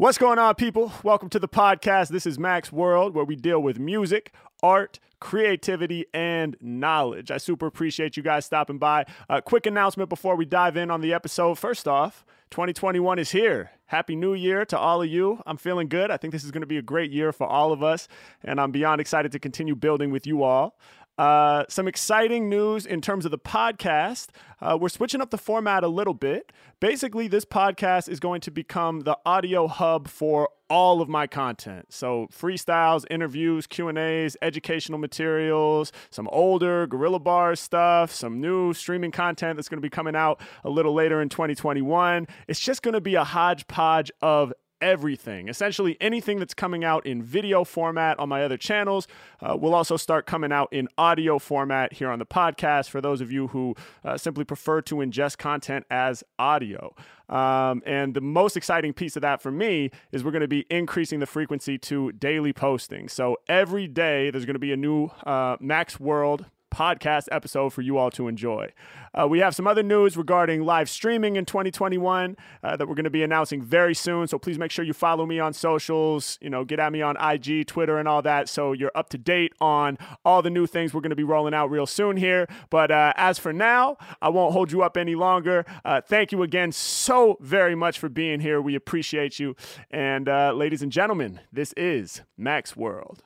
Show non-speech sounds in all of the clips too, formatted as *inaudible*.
What's going on, people? Welcome to the podcast. This is Max World, where we deal with music, art, creativity, and knowledge. I super appreciate you guys stopping by. A quick announcement before we dive in on the episode. First off, 2021 is here. Happy New Year to all of you. I'm feeling good. I think this is going to be a great year for all of us, and I'm beyond excited to continue building with you all. Uh, some exciting news in terms of the podcast. Uh, we're switching up the format a little bit. Basically, this podcast is going to become the audio hub for all of my content. So freestyles, interviews, Q&As, educational materials, some older Guerrilla Bar stuff, some new streaming content that's going to be coming out a little later in 2021. It's just going to be a hodgepodge of everything. Essentially, anything that's coming out in video format on my other channels uh, will also start coming out in audio format here on the podcast for those of you who uh, simply prefer to ingest content as audio. Um, and the most exciting piece of that for me is we're going to be increasing the frequency to daily posting. So every day there's going to be a new uh, Max World podcast episode for you all to enjoy. Uh, we have some other news regarding live streaming in 2021 uh, that we're going to be announcing very soon. So please make sure you follow me on socials, you know, get at me on IG, Twitter, and all that. So you're up to date on all the new things we're going to be rolling out real soon here. But uh, as for now, I won't hold you up any longer. Uh, thank you again so very much for being here. We appreciate you. And uh, ladies and gentlemen, this is Max World.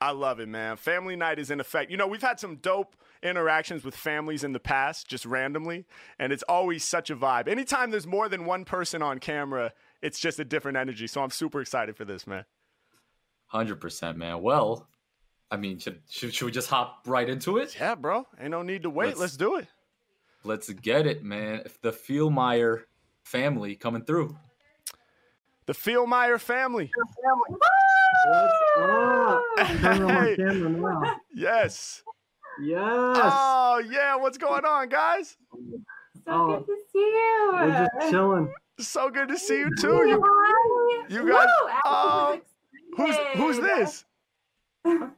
I love it, man. Family night is in effect. You know, we've had some dope interactions with families in the past, just randomly, and it's always such a vibe. Anytime there's more than one person on camera, it's just a different energy. So I'm super excited for this, man. Hundred percent, man. Well, I mean, should, should should we just hop right into it? Yeah, bro. Ain't no need to wait. Let's, let's do it. Let's get it, man. If the Feelmeyer family coming through. The Feelmeyer family. family. What's up? *laughs* Hey. Yes. Yes. Oh yeah, what's going on, guys? So Oh. good to see you. We're just chilling. So good to see you too. You, Hi. you guys- Woo, Alex oh, who's who's this? *laughs*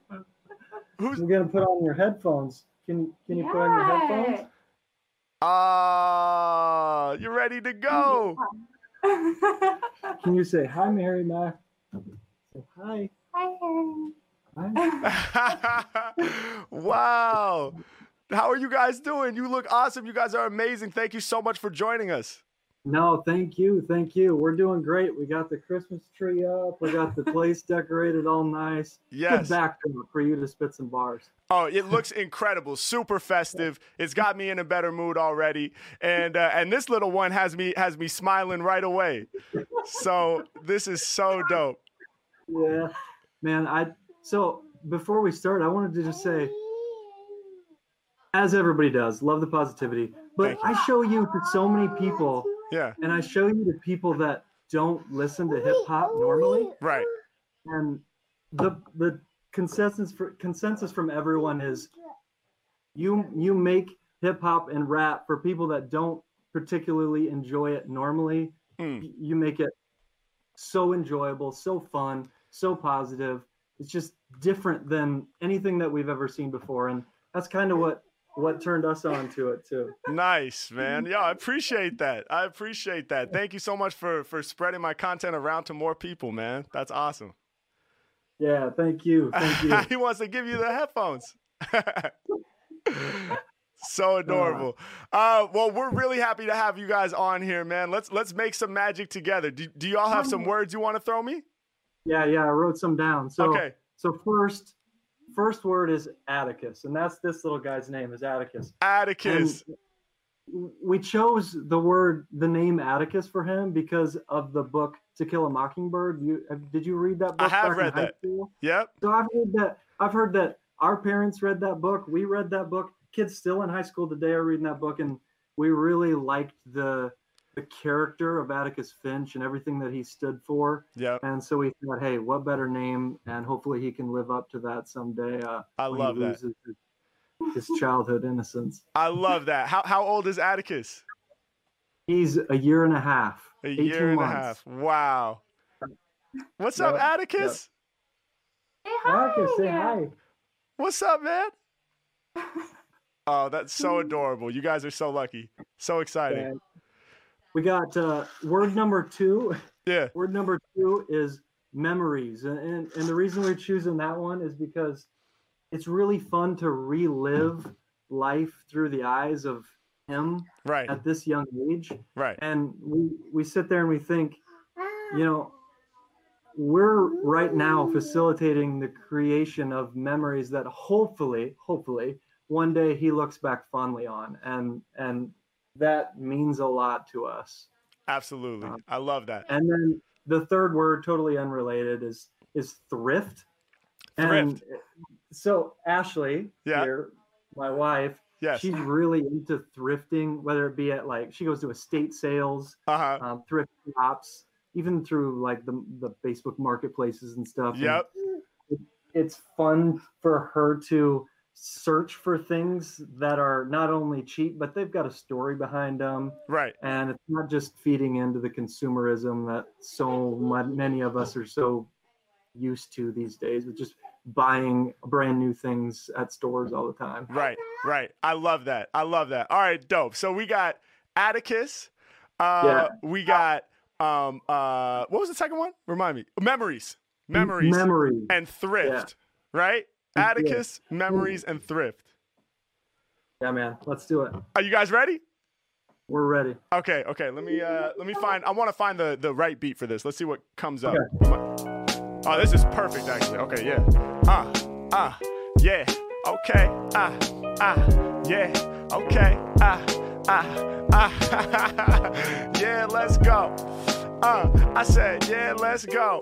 Who's You're gonna put on your headphones. Can Can you put on your headphones? Ah, you're ready to go? *laughs* Can you say hi, Mary Mac? Say hi. Hi. Hi. *laughs* wow. How are you guys doing? You look awesome. You guys are amazing. Thank you so much for joining us. No, thank you, thank you. We're doing great. We got the Christmas tree up. We got the place *laughs* decorated all nice. Yes. Good backdrop for you to spit some bars. Oh, it looks incredible, super festive. It's got me in a better mood already, and uh, and this little one has me has me smiling right away. So this is so dope. Yeah, man. I so before we start, I wanted to just say, as everybody does, love the positivity. But I show you to so many people, Yeah, and I show you to people that don't listen to hip hop normally, right. and the the consensus for, consensus from everyone is you you make hip hop and rap for people that don't particularly enjoy it normally. Mm. You make it so enjoyable, so fun, so positive. It's just different than anything that we've ever seen before, and that's kind of what what turned us on to it too. Nice, man. Yeah, I appreciate that. I appreciate that. Thank you so much for for spreading my content around to more people, man. That's awesome. Yeah, thank you, thank you. *laughs* he wants to give you the headphones. *laughs* so adorable. Uh, well, we're really happy to have you guys on here, man. Let's let's make some magic together. Do, do y'all have some words you want to throw me? Yeah, yeah, I wrote some down. So Okay. so first first word is Atticus, and that's this little guy's name is Atticus. Atticus. And we chose the word the name Atticus for him because of the book To Kill a Mockingbird. You did you read that book? I have read high that. School? Yep. So I've heard that I've heard that our parents read that book. We read that book. Kids still in high school today are reading that book, and we really liked the the character of Atticus Finch and everything that he stood for. Yeah. And so we thought, hey, what better name? And hopefully he can live up to that someday. Uh, I love that. His, his childhood innocence. I love that. How how old is Atticus? He's a year and a half. A year and months. a half. Wow. What's up, Yep, Atticus? Say hi. Atticus, say hi. What's up, man? *laughs* Oh, that's so adorable. You guys are so lucky. So exciting. And We got uh, word number two. Yeah. *laughs* Word number two is memories, and, and and the reason we're choosing that one is because it's really fun to relive life through the eyes of him Right. at this young age, Right. and we we sit there and we think, you know, we're right now facilitating the creation of memories that hopefully, hopefully, one day he looks back fondly on, and and that means a lot to us. Absolutely. Uh, I love that. And then the third word, totally unrelated, is is thrift. And so Ashley Yeah. here, my wife, Yes. she's really into thrifting, whether it be at like she goes to estate sales, Uh huh. um, thrift shops, even through like the the Facebook marketplaces and stuff. And Yep. it's fun for her to search for things that are not only cheap, but they've got a story behind them Right. and it's not just feeding into the consumerism that so many of us are so used to these days with just buying brand new things at stores all the time Right. Right. I love that. I love that. All right. Dope. So we got Atticus. Uh, Yeah. We got um uh what was the second one? Remind me. Memories. Memories memory and thrift. Right. Yeah. Atticus, memories, and thrift. yeah man let's do it Are you guys ready? we're ready Okay, okay. Let me uh let me find I want to find the the right beat for this. Let's see what comes up. Oh, this is perfect actually. Okay, yeah. Ah, ah, yeah. Okay. Ah, ah, yeah. Okay. Ah, ah, ah. *laughs* yeah, let's go. Uh, I said, yeah, let's go.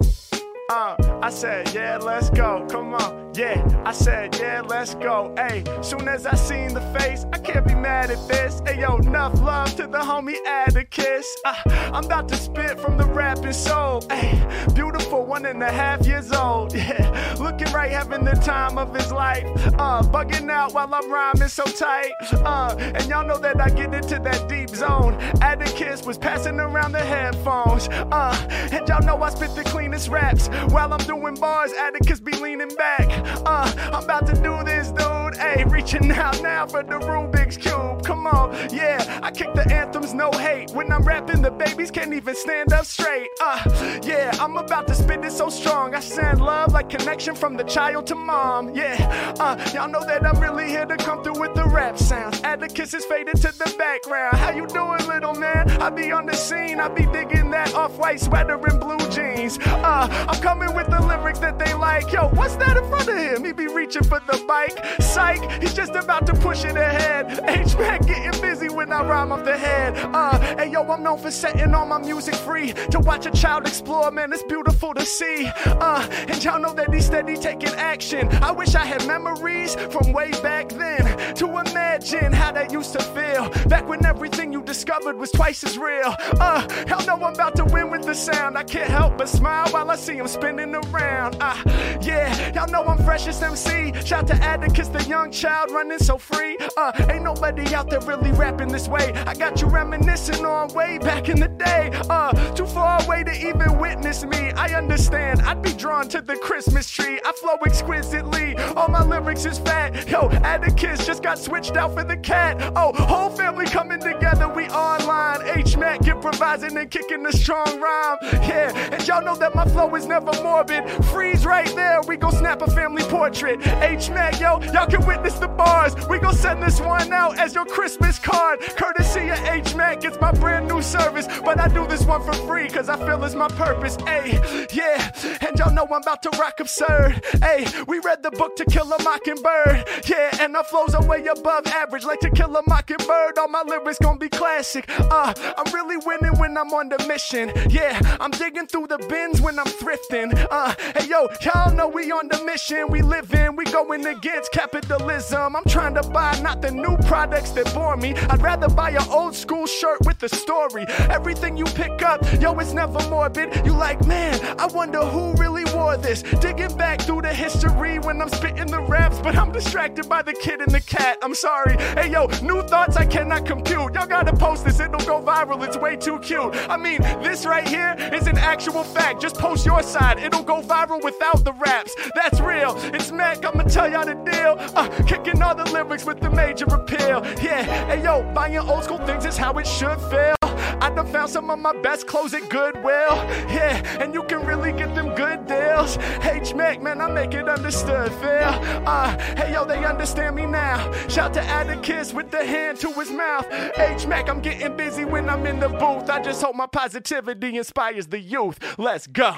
Uh, I said, yeah, let's go. Come on. Yeah, I said, yeah, let's go. Hey, soon as I seen the face, I can't be mad at this. Hey, yo, enough love to the homie Atticus. Uh, I'm about to spit from the rapping soul. Hey, beautiful one and a half years old. Yeah, looking right, having the time of his life. Uh, bugging out while I'm rhyming so tight. Uh, and y'all know that I get into that deep zone. Atticus was passing around the headphones. Uh, and y'all know I spit the cleanest raps. While I'm doing bars, Atticus be leaning back. Uh, I'm about to do this, dude. Hey, reaching out now for the Rubik's Cube. Come on, yeah. I kick the anthems, no hate. When I'm rapping, the babies can't even stand up straight. Uh, yeah, I'm about to spit it so strong. I send love like connection from the child to mom. Yeah, uh, y'all know that I'm really here to come through with the rap sounds. Add the is faded to the background. How you doing, little man? I be on the scene. I be digging that off-white sweater and blue jeans. Uh, I'm coming with the lyrics that they like. Yo, what's that in front of him? He be reaching for the bike. Psych, he's just about to push it ahead. H-Mack getting busy when I rhyme off the head. Uh, hey yo, I'm known for setting all my music free. To watch a child explore, man, it's beautiful to see. Uh, and y'all know that he's steady taking action. I wish I had memories from way back then to imagine how that used to feel. Back when everything you discovered was twice as real. Uh, hell no, I'm about to win with the sound. I can't help but smile while I see him spinning around. Uh, yeah, y'all know I'm freshest MC. Shout to Atticus, the young child running so free. Uh, ain't nobody out there really rapping this way. I got you reminiscing on way back in the day. Uh, too far away to even witness me. I understand, I'd be drawn to the Christmas tree. I flow exquisitely, all my lyrics is fat. Yo, Atticus just got switched out for the cat. Oh, whole family coming together, we online. H-Mack improvising and kicking a strong rhyme. Yeah, and y'all know that my flow is never morbid. Freeze right there, we gon' snap a family portrait. H-Mack, yo, y'all can witness the bars. We gon' send this one out as your Christmas card. Courtesy of H-Mack, it's my brand new service. But I do this one for free, cause I feel it's my purpose. Hey, yeah, and y'all know I'm about to rock absurd. Hey, we read the book To Kill a Mockingbird. Yeah, and our flows are way above average, like To Kill a Mockingbird. All my lyrics gon' be classic. Uh, I'm really winning when I'm on the mission. Yeah, I'm digging through the bins when I'm thrifting. Uh, hey yo, y'all know we on the mission. We live in, we going against capitalism. I'm trying to buy not the new products that bore me. I'd rather buy an old school shirt with a story. Everything you pick up, yo, it's never morbid. You like, man, I wonder who really wore this. Digging back through the history when I'm spitting the raps, but I'm distracted by the kid and the cat. I'm sorry. Hey yo, new thoughts I cannot compute. Y'all gotta post this, it'll go viral. It's way too cute. I mean, this right here is an actual fact. Just post your side, it'll go viral without the raps. That's real. It's Mack, I'ma tell y'all the deal. Uh, kicking all the lyrics with the major appeal. Yeah, hey yo, buying old school things is how it should feel. I done found some of my best clothes at Goodwill. Yeah, and you can really get them good deals. H Mack, man, I make it understood, feel. Uh, hey yo, they understand me now. Shout to Atticus with the hand to his mouth. H Mack, I'm getting busy when I'm in the booth. I just hope my positivity inspires the youth. Let's go.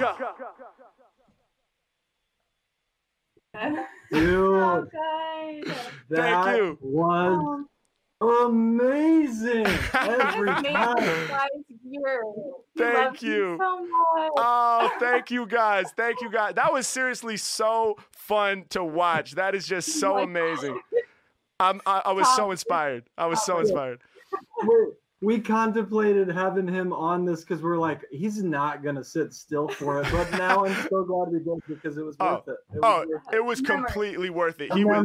Dude, *laughs* Oh, good. that you. was Um, amazing *laughs* every Thank time. you guys here. Thank love you. so much. Oh, *laughs* thank you guys. Thank you guys. That was seriously so fun to watch. That is just so Oh amazing. I'm, I, I was so inspired. I was so inspired. We're- contemplated having him on this because we're like, he's not gonna sit still for it. But now I'm so glad we did because it was Oh. worth it. It was Oh, worth it was Memory. completely worth it. a He was.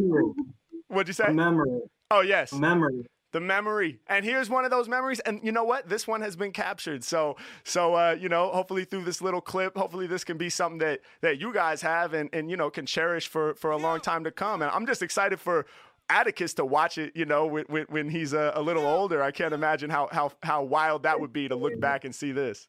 What'd you a say? memory, Oh yes, a memory. the memory. And here's one of those memories. And you know what? This one has been captured. So so uh, you know, hopefully through this little clip, hopefully this can be something that that you guys have and and you know can cherish for for a long time to come. And I'm just excited for. Atticus to watch it, you know, when, when, when he's a, a little older. I can't imagine how, how how wild that would be to look back and see this.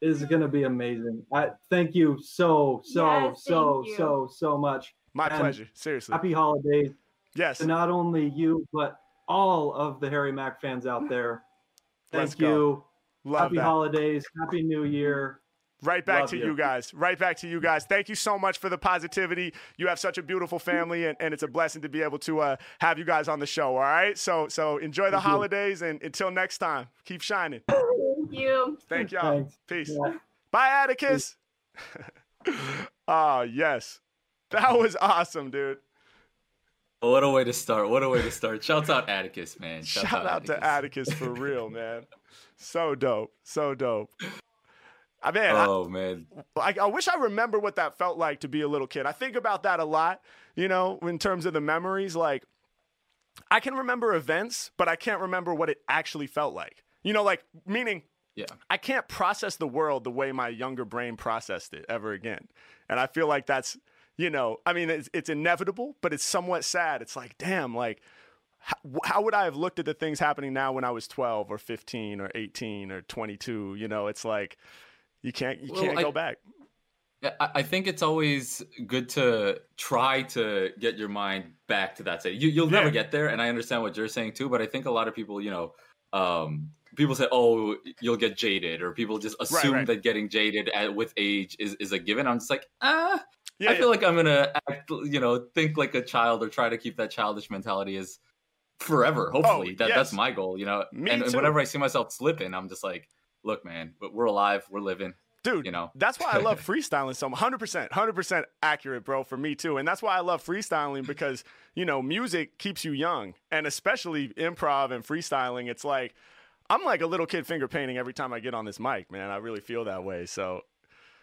is gonna be amazing. I thank you so so Yes, so you. so so much. My And pleasure, seriously. Happy holidays Yes, to not only you but all of the Harry Mack fans out there. Thank Let's go. you. love Happy that. holidays. Happy New Year. Right back Love to you. you guys. Right back to you guys. Thank you so much for the positivity. You have such a beautiful family, and, and it's a blessing to be able to uh, have you guys on the show. All right. So so enjoy the Thank you. holidays, and until next time, keep shining. Thank you. Thank y'all. Thanks. Peace. Yeah. Bye, Atticus. oh *laughs* yes, that was awesome, dude. What a way to start. What a way to start. Shouts out Atticus, man. Shouts Shout out to Atticus for real, man. So dope. So dope. I mean, I, Oh man. I, I wish I remember what that felt like to be a little kid. I think about that a lot, you know, in terms of the memories. Like, I can remember events, but I can't remember what it actually felt like. You know, like, meaning Yeah. I can't process the world the way my younger brain processed it ever again. And I feel like that's, you know, I mean, it's, it's inevitable, but it's somewhat sad. It's like, damn, like, how, how would I have looked at the things happening now when I was 12 or 15 or 18 or 22? You know, it's like, you can't, you Well, can't I- go back. I I think it's always good to try to get your mind back to that state. You, you'll never get there, and I understand what you're saying too. But I think a lot of people, you know, um, people say, "Oh, you'll get jaded," or people just assume right. that getting jaded at, with age is, is a given. I'm just like, ah, Yeah, I feel like I'm gonna act, you know, think like a child or try to keep that childish mentality as forever. Hopefully, that Oh, yes. that's my goal. You know, Me and, and whenever I see myself slipping, I'm just like, look, man, but we're alive, we're living. dude you know. that's why i love *laughs* freestyling so 100% 100% accurate bro for me too and that's why i love freestyling because you know music keeps you young and especially improv and freestyling it's like i'm like a little kid finger painting every time i get on this mic man i really feel that way so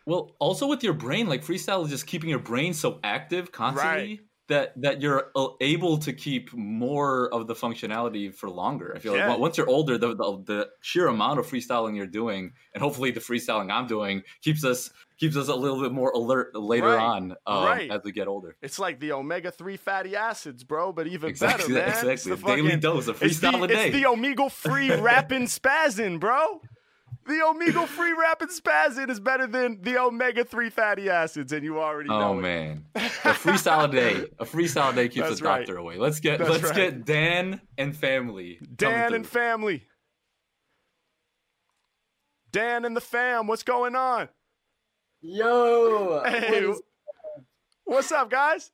Well, also with your brain, like freestyle is just keeping your brain so active constantly Right. That that you're uh, able to keep more of the functionality for longer. I feel Yeah. like once you're older, the, the the sheer amount of freestyling you're doing, and hopefully the freestyling I'm doing keeps us keeps us a little bit more alert later Right. on um, Right. as we get older. it's like the omega-3 fatty acids bro but even Exactly, better man It's exactly. the daily fucking- dose of it's the, a day. it's the omega-free *laughs* rapping spazzin bro the omega-free rapid spazzin is better than the omega-3 fatty acids and you already oh, know Oh it. man, a freestyle a day, a freestyle a day keeps That's the right. doctor away. Let's get That's let's right. get Dan and family. Dan and family. Dan and the fam, what's going on? Yo! Hey, what is- what's up, guys?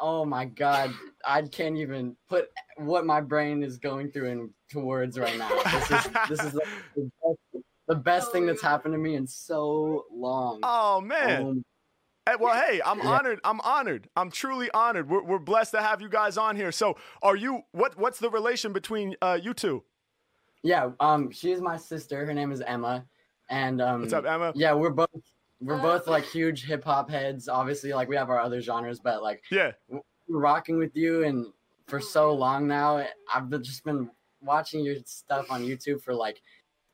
oh my god. I can't even put what my brain is going through into words right now. This is this is the best, the best thing that's happened to me in so long. Oh man. Um, Hey, well, hey, I'm Yeah. honored. I'm honored. I'm truly honored. We're, we're blessed to have you guys on here. So, are you? What? What's the relation between uh, you two? yeah, um she's my sister. Her name is Emma. And um What's up, Emma? Yeah, we're both we're both like *laughs* huge hip hop heads. Obviously, like we have our other genres, but like Yeah. We're rocking with you and for so long now. I've just been watching your stuff on YouTube for like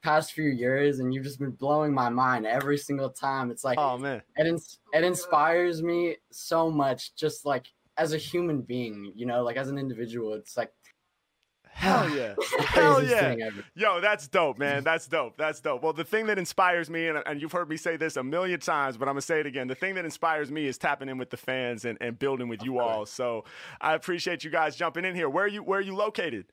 past few years, and you've just been blowing my mind every single time. It's like Oh man. it ins- it inspires me so much, just like as a human being, you know, like as an individual. It's like *sighs* Hell yeah. Hell yeah. Yo, that's dope, man. That's dope. That's dope. Well, the thing that inspires me, and, uh, and you've heard me say this a million times, but I'm going to say it again. The thing that inspires me is tapping in with the fans and, and building with you all. So I appreciate you guys jumping in here. Where are you, where are you located?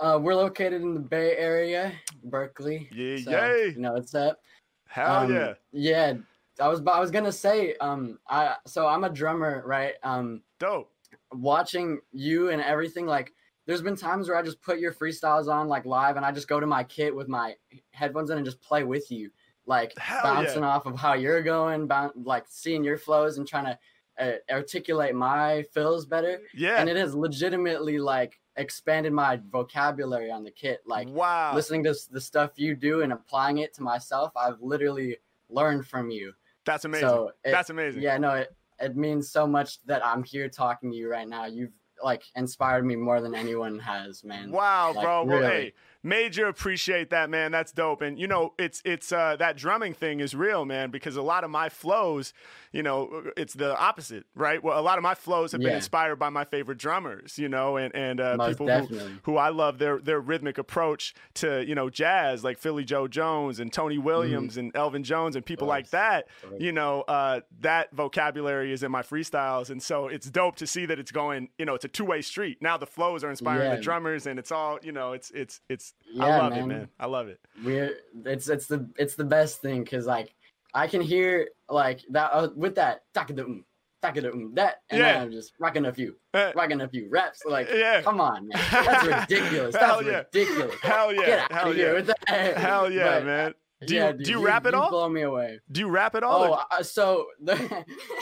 Uh, we're located in the Bay Area, Berkeley. Yeah, so, yay. You know what's up? Hell Um, yeah. Yeah, I was I was gonna say um I so I'm a drummer right um Dope. watching you and everything like there's been times where I just put your freestyles on like live and I just go to my kit with my headphones in and just play with you like Hell bouncing yeah. off of how you're going boun like seeing your flows and trying to uh, articulate my fills better Yeah. and it has legitimately like expanded my vocabulary on the kit like wow. listening to the stuff you do and applying it to myself i've literally learned from you That's amazing. so it- That's amazing. yeah no it, it means so much that i'm here talking to you right now you've like inspired me more than anyone has man Wow, Like, bro. Well, hey, major appreciate that, man. That's dope. And you know, it's it's uh that drumming thing is real, man, because a lot of my flows, you know, it's the opposite, right? Well, a lot of my flows have been inspired by my favorite drummers, you know, and and uh, Most people who, definitely. who I love their their rhythmic approach to, you know, jazz, like Philly Joe Jones and Tony Williams and Elvin Jones and people like that. You know, uh, that vocabulary is in my freestyles, and so it's dope to see that it's going. You know, it's a two way street. Now the flows are inspiring Yeah. the drummers, and it's all you know. It's it's it's. I Yeah, love it, man. man. I love it. we're it's it's the it's the best thing because like i can hear like that uh, with that takadum takadum that and Yeah. then i'm just rocking a few Uh, rocking a few reps like Yeah. come on man that's *laughs* ridiculous that's yeah. ridiculous Hell yeah. get out Hell of here yeah. with that Hell yeah, But, man. Do you yeah, do dude, you rap at all? blow me away Do you rap at all? oh or- uh, so *laughs* the,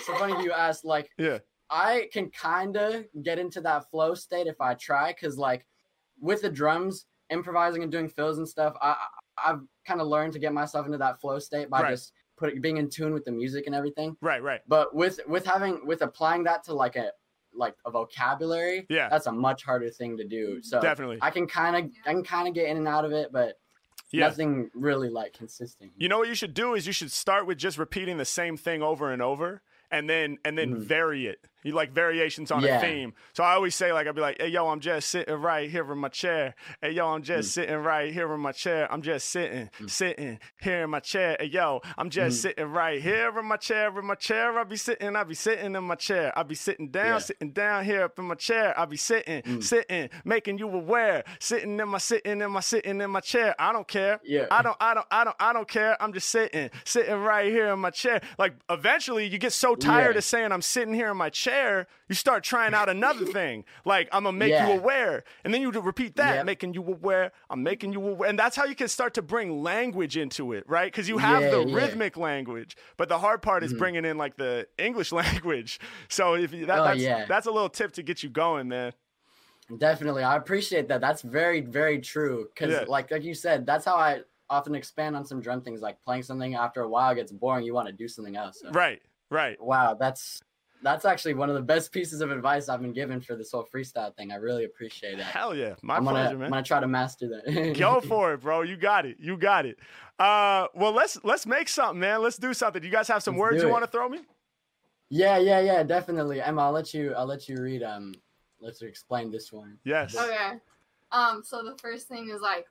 so funny you asked like yeah. I can kind of get into that flow state if I try, because like with the drums, improvising and doing fills and stuff, I I've kind of learned to get myself into that flow state by Right. just putting being in tune with the music and everything. Right. Right. But with with having with applying that to like a like a vocabulary, Yeah. that's a much harder thing to do. So Definitely. I can kind of I can kind of get in and out of it, but Yeah. nothing really like consistent. You know what you should do is you should start with just repeating the same thing over and over and then and then Mhm. vary it. You like variations on a theme. So I always say like I'd be like, "Hey yo, I'm just sitting right here in my chair. Hey yo, I'm Mm. just sitting right here in my chair. I'm just sitting, sitting here in my chair. Hey yo, I'm just Mm. sitting right here in my chair, in my chair. I be sitting, I be sitting in my chair. I be sitting down, Yeah. sitting down here up in my chair. I be sitting, Mm. sitting, making you aware. Sitting in my sitting in my sitting in my chair. I don't care. Yeah. I don't I don't I don't I don't care. I'm just sitting, sitting right here in my chair. Like eventually you get so tired Yeah. of saying I'm sitting here in my chair, you start trying out another *laughs* thing. Like I'm gonna make Yeah. you aware. And then you repeat that, Yep. making you aware. I'm making you aware. And that's how you can start to bring language into it, right? Because you have Yeah, the yeah. rhythmic language. But the hard part is Mhm. bringing in like the English *laughs* language. So if you, that, Oh, that's that's a little tip to get you going, man. Definitely, I appreciate that. That's very, very true. Because, Yeah. like, like you said, that's how I often expand on some drum things. Like playing something after a while gets boring, you want to do something else. So, Right, right. Wow, that's that's actually one of the best pieces of advice I've been given for this whole freestyle thing. I really appreciate it. Hell yeah. My I'm gonna, pleasure, I'm man. gonna try to master that. *laughs* Go for it, bro. You got it. You got it. Uh, well, let's let's make something, man. Let's do something. You guys have some Let's words you want to throw me? yeah, yeah, yeah, definitely. Emma, I'll let you. I'll let you read. Um, let's explain this one. Yes. Okay. Um, so the first thing is like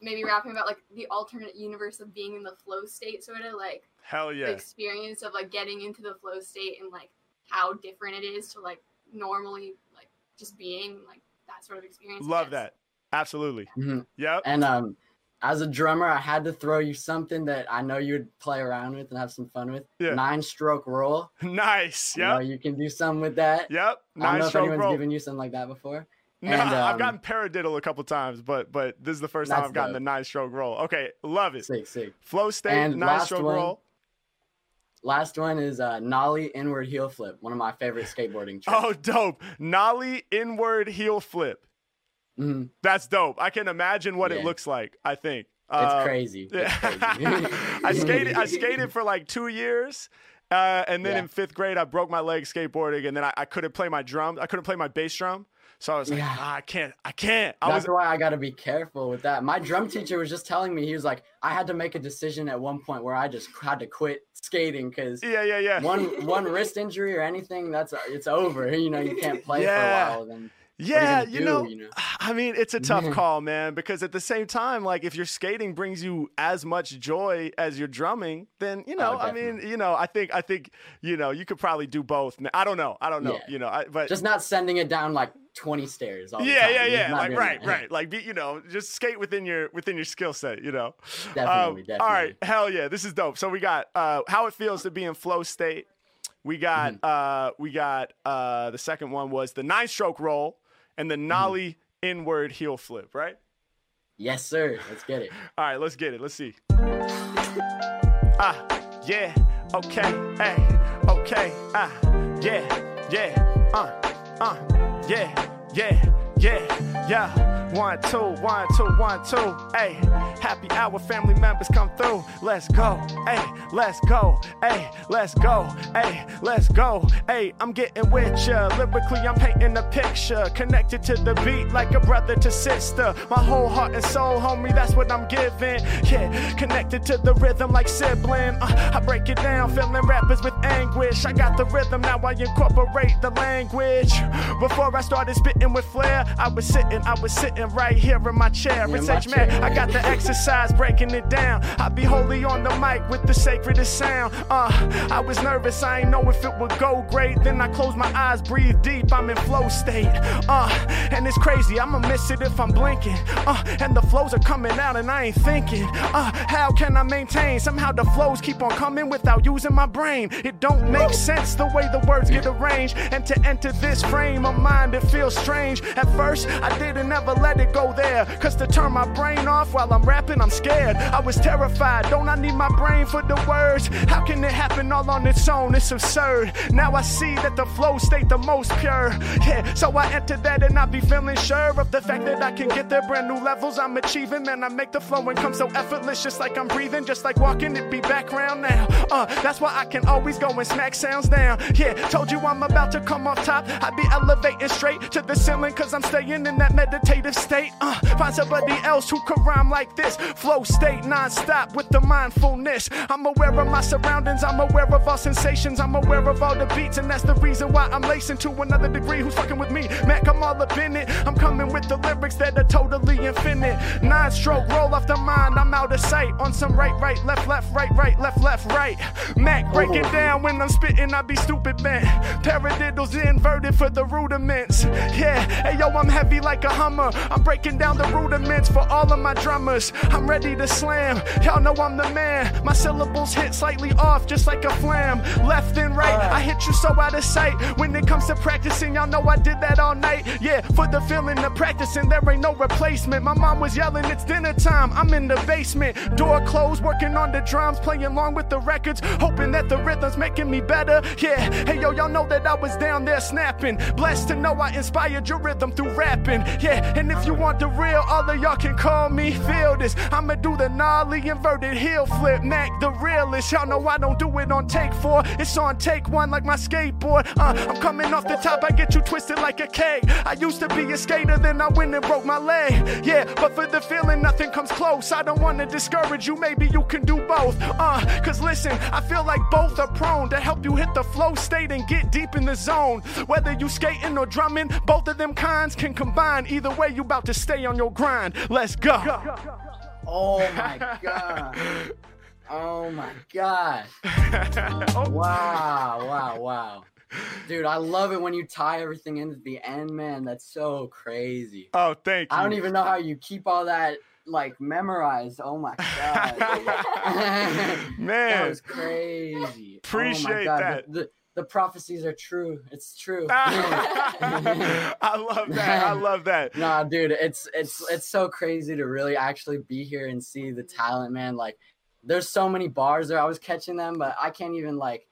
maybe rapping about like the alternate universe of being in the flow state, sort of like Hell the yeah. experience of like getting into the flow state and like how different it is to like normally like just being like that sort of experience. Love that. Absolutely. Mhm. Yep. And um, as a drummer, I had to throw you something that I know you'd play around with and have some fun with. Yeah. Nine stroke roll. *laughs* Nice. Yeah. you can do something with that. Yep. Nine I don't know Nice if anyone's roll. given you something like that before. No, and, I've um, gotten paradiddle a couple times, but but this is the first time I've gotten dope. the nine stroke roll. Okay, love it. Sick, sick. Flow state, And nine stroke one. roll. Last one is uh, nollie inward heel flip. One of my favorite skateboarding tricks. Oh, dope. Nollie inward heel flip. Mhm. That's dope. I can imagine what it looks like, I think. It's Uh, crazy. It's crazy. *laughs* I skated. I *laughs* skated for like two years, uh, and then Yeah. in fifth grade, I broke my leg skateboarding, and then I, I couldn't play my drum. I couldn't play my bass drum, so I was like, Yeah. ah, I can't. I can't. I That's was. why I got to be careful with that. My drum teacher was just telling me he was like, I had to make a decision at one point where I just had to quit skating because Yeah, yeah, yeah. one one wrist injury or anything, that's it's over. You know, you can't *laughs* play Yeah. for a while. Then Yeah, you, do, know, you know? *sighs* I mean, it's a *laughs* tough call, man, because at the same time, like if your skating brings you as much joy as your drumming, then you know, Oh, I mean, you know, I think, I think, you know, you could probably do both. I don't know, I don't know, Yeah. you know, I, but Just not sending it down like 20 stairs. All the yeah, time. yeah, Just yeah, like right, that. right, like be, you know, just skate within your within your skill set, you know. Definitely, Um, definitely. All right, hell yeah, this is dope. So we got uh, how it feels to be in flow state. We got Mm-hmm. uh, we got uh, the second one was the nine stroke roll and the Mm-hmm. nollie inward heel flip, right? Yes, sir. Let's get it. *laughs* All right, let's get it. Let's see. Ah, yeah, okay, hey, okay, ah, yeah, yeah, uh, uh, yeah, yeah, yeah, yeah. One, two, one, two, one, two, hey. Happy hour, family members come through. Let's go, hey, let's go, hey, let's go, hey, let's go, hey. I'm getting with ya. Lyrically, I'm painting a picture. Connected to the beat like a brother to sister. My whole heart and soul, homie, that's what I'm giving. Yeah, connected to the rhythm like sibling. Uh, I break it down, feeling rappers with anguish. I got the rhythm, now I incorporate the language. Before I started spitting with flair, I was sitting, I was sitting right here in my chair. It's H man, chair. I got the exercise breaking it down. I be holy on the mic with the sacredest sound. Uh, I was nervous, I ain't know if it would go great. Then I close my eyes, breathe deep, I'm in flow state. Uh, and it's crazy, I'ma miss it if I'm blinking. Uh, and the flows are coming out and I ain't thinking. Uh, how can I maintain? Somehow the flows keep on coming without using my brain. It don't make sense the way the words get arranged. And to enter this frame of mind, it feels strange. At first, I didn't ever let it go there. Cause to turn my brain off while I'm rapping, I'm scared. I was terrified. Don't I need my brain for the words? How can it happen all on its own? It's absurd. Now I see that the flow state the most pure. Yeah, so I enter that and I be feeling sure of the fact that I can get there. Brand new levels I'm achieving. Man, I make the flow and come so effortless, just like I'm breathing, just like walking. It be background now. Uh, that's why I can always go and smack sounds down. Yeah, told you I'm about to come off top. I be elevating straight to the ceiling, cause I'm staying in that meditative state. Uh, find somebody else who could rhyme like this. Flow state non-stop with the mindfulness. I'm aware of my surroundings, I'm aware of all sensations, I'm aware of all the beats, and that's the reason why I'm lacing to another degree. Who's fucking with me? Mack, I'm all up in it. I'm coming with the lyrics that are totally infinite. Nine stroke roll off the mind, I'm out of sight. On some right, right, left, left, right, right, left, left, right. Mack, breaking down when I'm spitting, I be stupid bent. Paradiddles inverted for the rudiments. Yeah, hey yo, I'm heavy like a Hummer. I'm breaking down the rudiments for all of my drummers. I'm ready to slam. Y'all know I'm the man. My syllables hit slightly off, just like a flam. Left and right, I hit you so out of sight. When it comes to practicing, y'all know I did that all night. Yeah, for the feeling of practicing, there ain't no replacement. My mom was yelling, it's dinner time. I'm in the basement, door closed, working on the drums, playing along with the records, hoping that the rhythm's making me better. Yeah, hey yo, y'all know that I was down there snapping. Blessed to know I inspired your rhythm through rapping. Yeah, and if you want the real, all of y'all can call me. Feel this, I'ma do the nollie inverted heel flip. Mack, the realest. Y'all know I don't do it on take four, it's on take one like my skateboard. Uh, I'm coming off the top, I get you twisted like a cake. I used to be a skater, then I went and broke my leg. Yeah, but for the feeling, nothing comes close. I don't wanna discourage you, maybe you can do both. Uh, cause listen, I feel like both are prone to help you hit the flow state and get deep in the zone. Whether you skating or drumming, both of them kinds can combine. Either way, you about to stay on your grind. Let's go. Oh my god. Oh my god. *laughs* Wow, wow, wow. Dude, I love it when you tie everything into the end, man. That's so crazy. Oh, thank you. I don't even know how you keep all that like memorized. Oh my god. *laughs* *laughs* man. that was crazy. oh Appreciate my god. that. The, the, the prophecies are true. It's true. Ah. *laughs* I love that. I love that. *laughs* Nah, dude, it's it's it's so crazy to really actually be here and see the talent, man. Like, there's so many bars there. I was catching them, but I can't even like,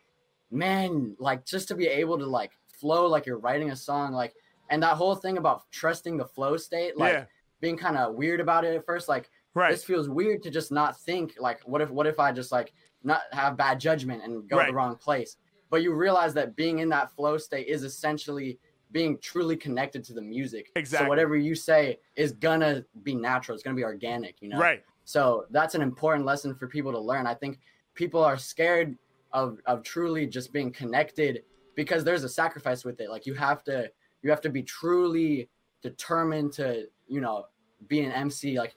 man, like just to be able to like flow like you're writing a song, like, and that whole thing about trusting the flow state, like Yeah. being kind of weird about it at first, like Right. this feels weird to just not think like, what if what if I just like not have bad judgment and go Right. the wrong place? But you realize that being in that flow state is essentially being truly connected to the music. Exactly. So whatever you say is gonna be natural. It's gonna be organic. You know. Right. So that's an important lesson for people to learn. I think people are scared of of truly just being connected because there's a sacrifice with it. Like you have to you have to be truly determined to you know be an MC like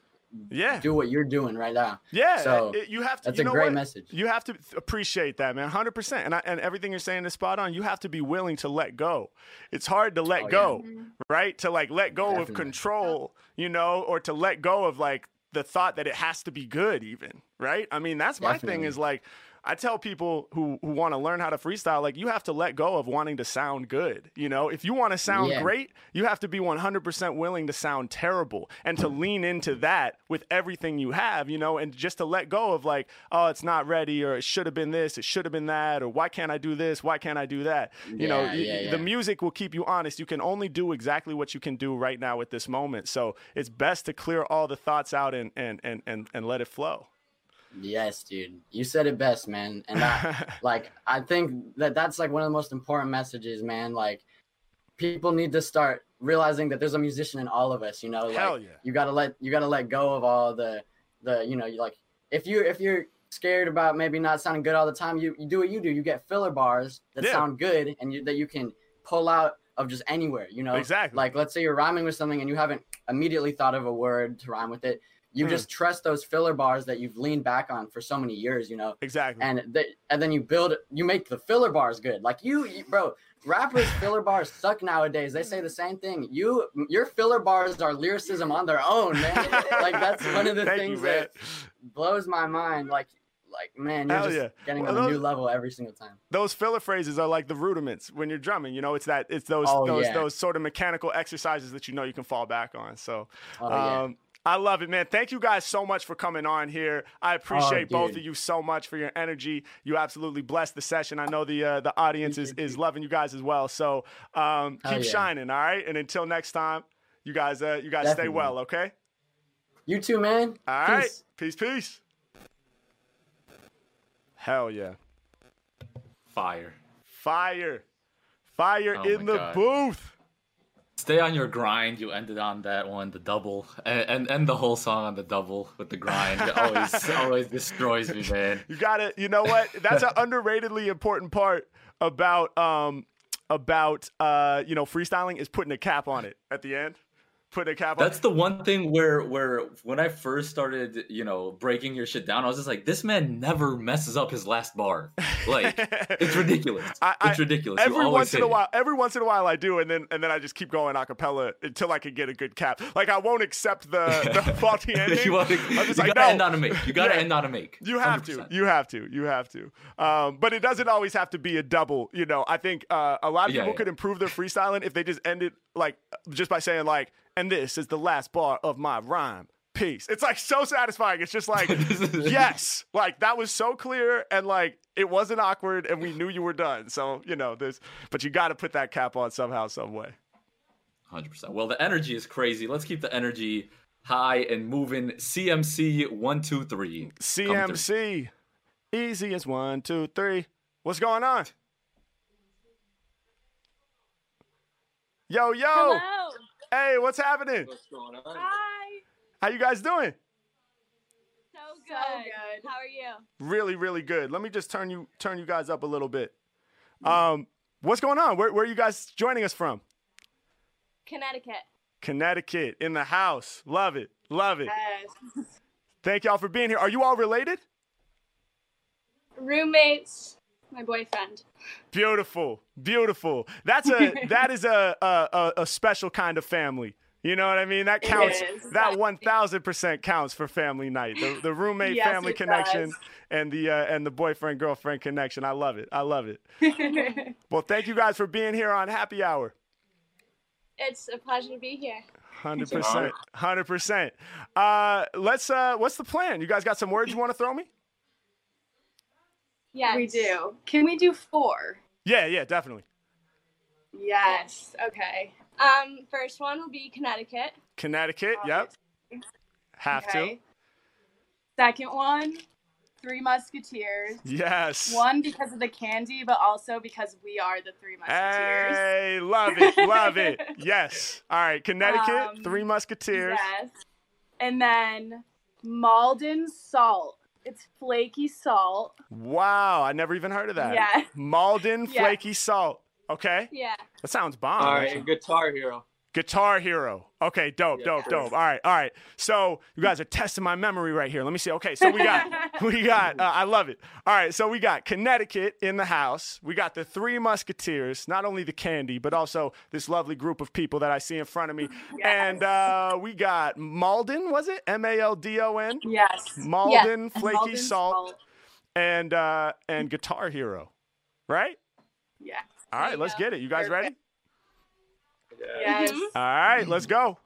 Yeah. do what you're doing right now. Yeah. So, it- you have to. That's you a know great what? message. You have to appreciate that, man. Hundred percent. And I, and everything you're saying is spot on. You have to be willing to let go. It's hard to let Oh, go, Mhm. right? To like let go of control, you know, or to let go of like the thought that it has to be good, even, right? I mean, that's my thing. Is like. I tell people who, who want to learn how to freestyle, like you have to let go of wanting to sound good. You know, if you want to sound Yeah. great, you have to be 100% willing to sound terrible and to lean into that with everything you have, you know, and just to let go of like, oh, it's not ready or it should have been this, it should have been that, or why can't I do this? Why can't I do that? You know, Yeah, y- yeah, the music will keep you honest. You can only do exactly what you can do right now at this moment. So it's best to clear all the thoughts out and, and, and, and, and let it flow. Yes, dude. You said it best, man. And I, *laughs* like I think that that's like one of the most important messages, man. Like people need to start realizing that there's a musician in all of us, you know? Like Hell yeah. you got to let you got to let go of all the the you know, you like if you if you're scared about maybe not sounding good all the time, you, you do what you do. You get filler bars that Yeah. sound good and you, that you can pull out of just anywhere, you know? Exactly. Like let's say you're rhyming with something and you haven't immediately thought of a word to rhyme with it. You Hmm. just trust those filler bars that you've leaned back on for so many years, you know, Exactly. and they, and then you build, you make the filler bars good. Like you, you bro, rappers filler bars suck nowadays. They say the same thing. You, your filler bars are lyricism on their own, man. like that's one of the *laughs* things you, that blows my mind. Like, like man, you're Hell just yeah. getting Well, on a new level every single time. those filler phrases are like the rudiments when you're drumming. You know, it's that it's those Oh, those yeah. those sort of mechanical exercises that you know you can fall back on. So, Oh yeah. I love it, man. Thank you guys so much for coming on here. I appreciate both Oh, dude. of you so much for your energy. You absolutely blessed the session. I know the uh, the audience is, is loving you guys as well. So um, Hell keep yeah. shining, all right. And until next time, you guys uh, you guys stay well, okay? You too, man. All right, Peace. peace, peace. Hell yeah. Fire. Fire. Fire Oh in the God. booth. Stay on your grind. You ended on that one, the double, and and, and the whole song on the double with the grind. It always *laughs* always destroys me, man. You got it. you know what? That's an underratedly important part about um about uh you know freestyling is putting a cap on it at the end. Putting a cap on. That's the one thing where where when I first started, you know, breaking your shit down, I was just like, this man never messes up his last bar. Like *laughs* it's ridiculous. I- I- it's ridiculous. Every once in a it. while, every once in a while, I do, and then and then I just keep going a cappella until I can get a good cap. Like I won't accept the, *laughs* the faulty ending. you wanna- I'm just you like, gotta no. end on a make. You gotta Yeah. end on a make. You have to. 100%. You have to. You have to. Um, but it doesn't always have to be a double. You know, I think uh, a lot of Yeah, people yeah. could improve their freestyling if they just ended like just by saying like, "And this is the last bar of my rhyme." Peace. It's like so satisfying. It's just like, *laughs* yes, like that was so clear and like it wasn't awkward and we knew you were done. So you know this, but you got to put that cap on somehow, some way. Hundred percent. Well, the energy is crazy. Let's keep the energy high and moving. CMC one two three. CMC, easy as one, two, three. What's going on? Yo, yo. Hello. Hey, what's happening? Hi. How you guys doing? So good. How are you? Really, really good. Let me just turn you turn you guys up a little bit. Um, what's going on? Where, where are you guys joining us from? Connecticut. Connecticut, in the house. Love it, love it. Yes. Thank y'all for being here. Are you all related? Roommates. My boyfriend. Beautiful, beautiful. That's a *laughs* that is a a, a, special kind of family. You know what I mean? That counts. That one thousand percent counts for family night. The, the roommate Yes, family connection does. and the uh, and the boyfriend girlfriend connection. I love it. I love *laughs* it. Well, thank you guys for being here on Happy Hour. it's a pleasure to be here. Hundred percent. Hundred percent. Uh, let's. Uh, what's the plan? You guys got some words you want to throw me? Yes. We do. Can we do four? Yeah, yeah, definitely. Yes. Okay. Um, first one will be Connecticut. Connecticut. Yep. Have Okay. Second one, Three Musketeers. Yes. One because of the candy, but also because we are the Three Musketeers. Hey, love it, love it. *laughs* Yes. All right, Connecticut, Um, Three Musketeers. Yes. And then Maldon salt. It's flaky salt. Wow, I never even heard of that. Yeah. Maldon *laughs* Yeah. flaky salt. Okay, Yeah. that sounds bomb. All right, Guitar Hero. Guitar Hero. Okay, dope, Yeah, dope, dope. All right, all right. So you guys are testing my memory right here. Let me see. Okay, so we got, *laughs* we got. Uh, I love it. All right, so we got Connecticut in the house. We got the Three Musketeers. Not only the candy, but also this lovely group of people that I see in front of me. And uh, we got Maldon. Was it M A L D O N? Yes. Maldon, Flaky Maldon Salt, and uh, and Guitar Hero. Right. Yeah. All right, let's get it. You guys ready? Yes. All right, let's go.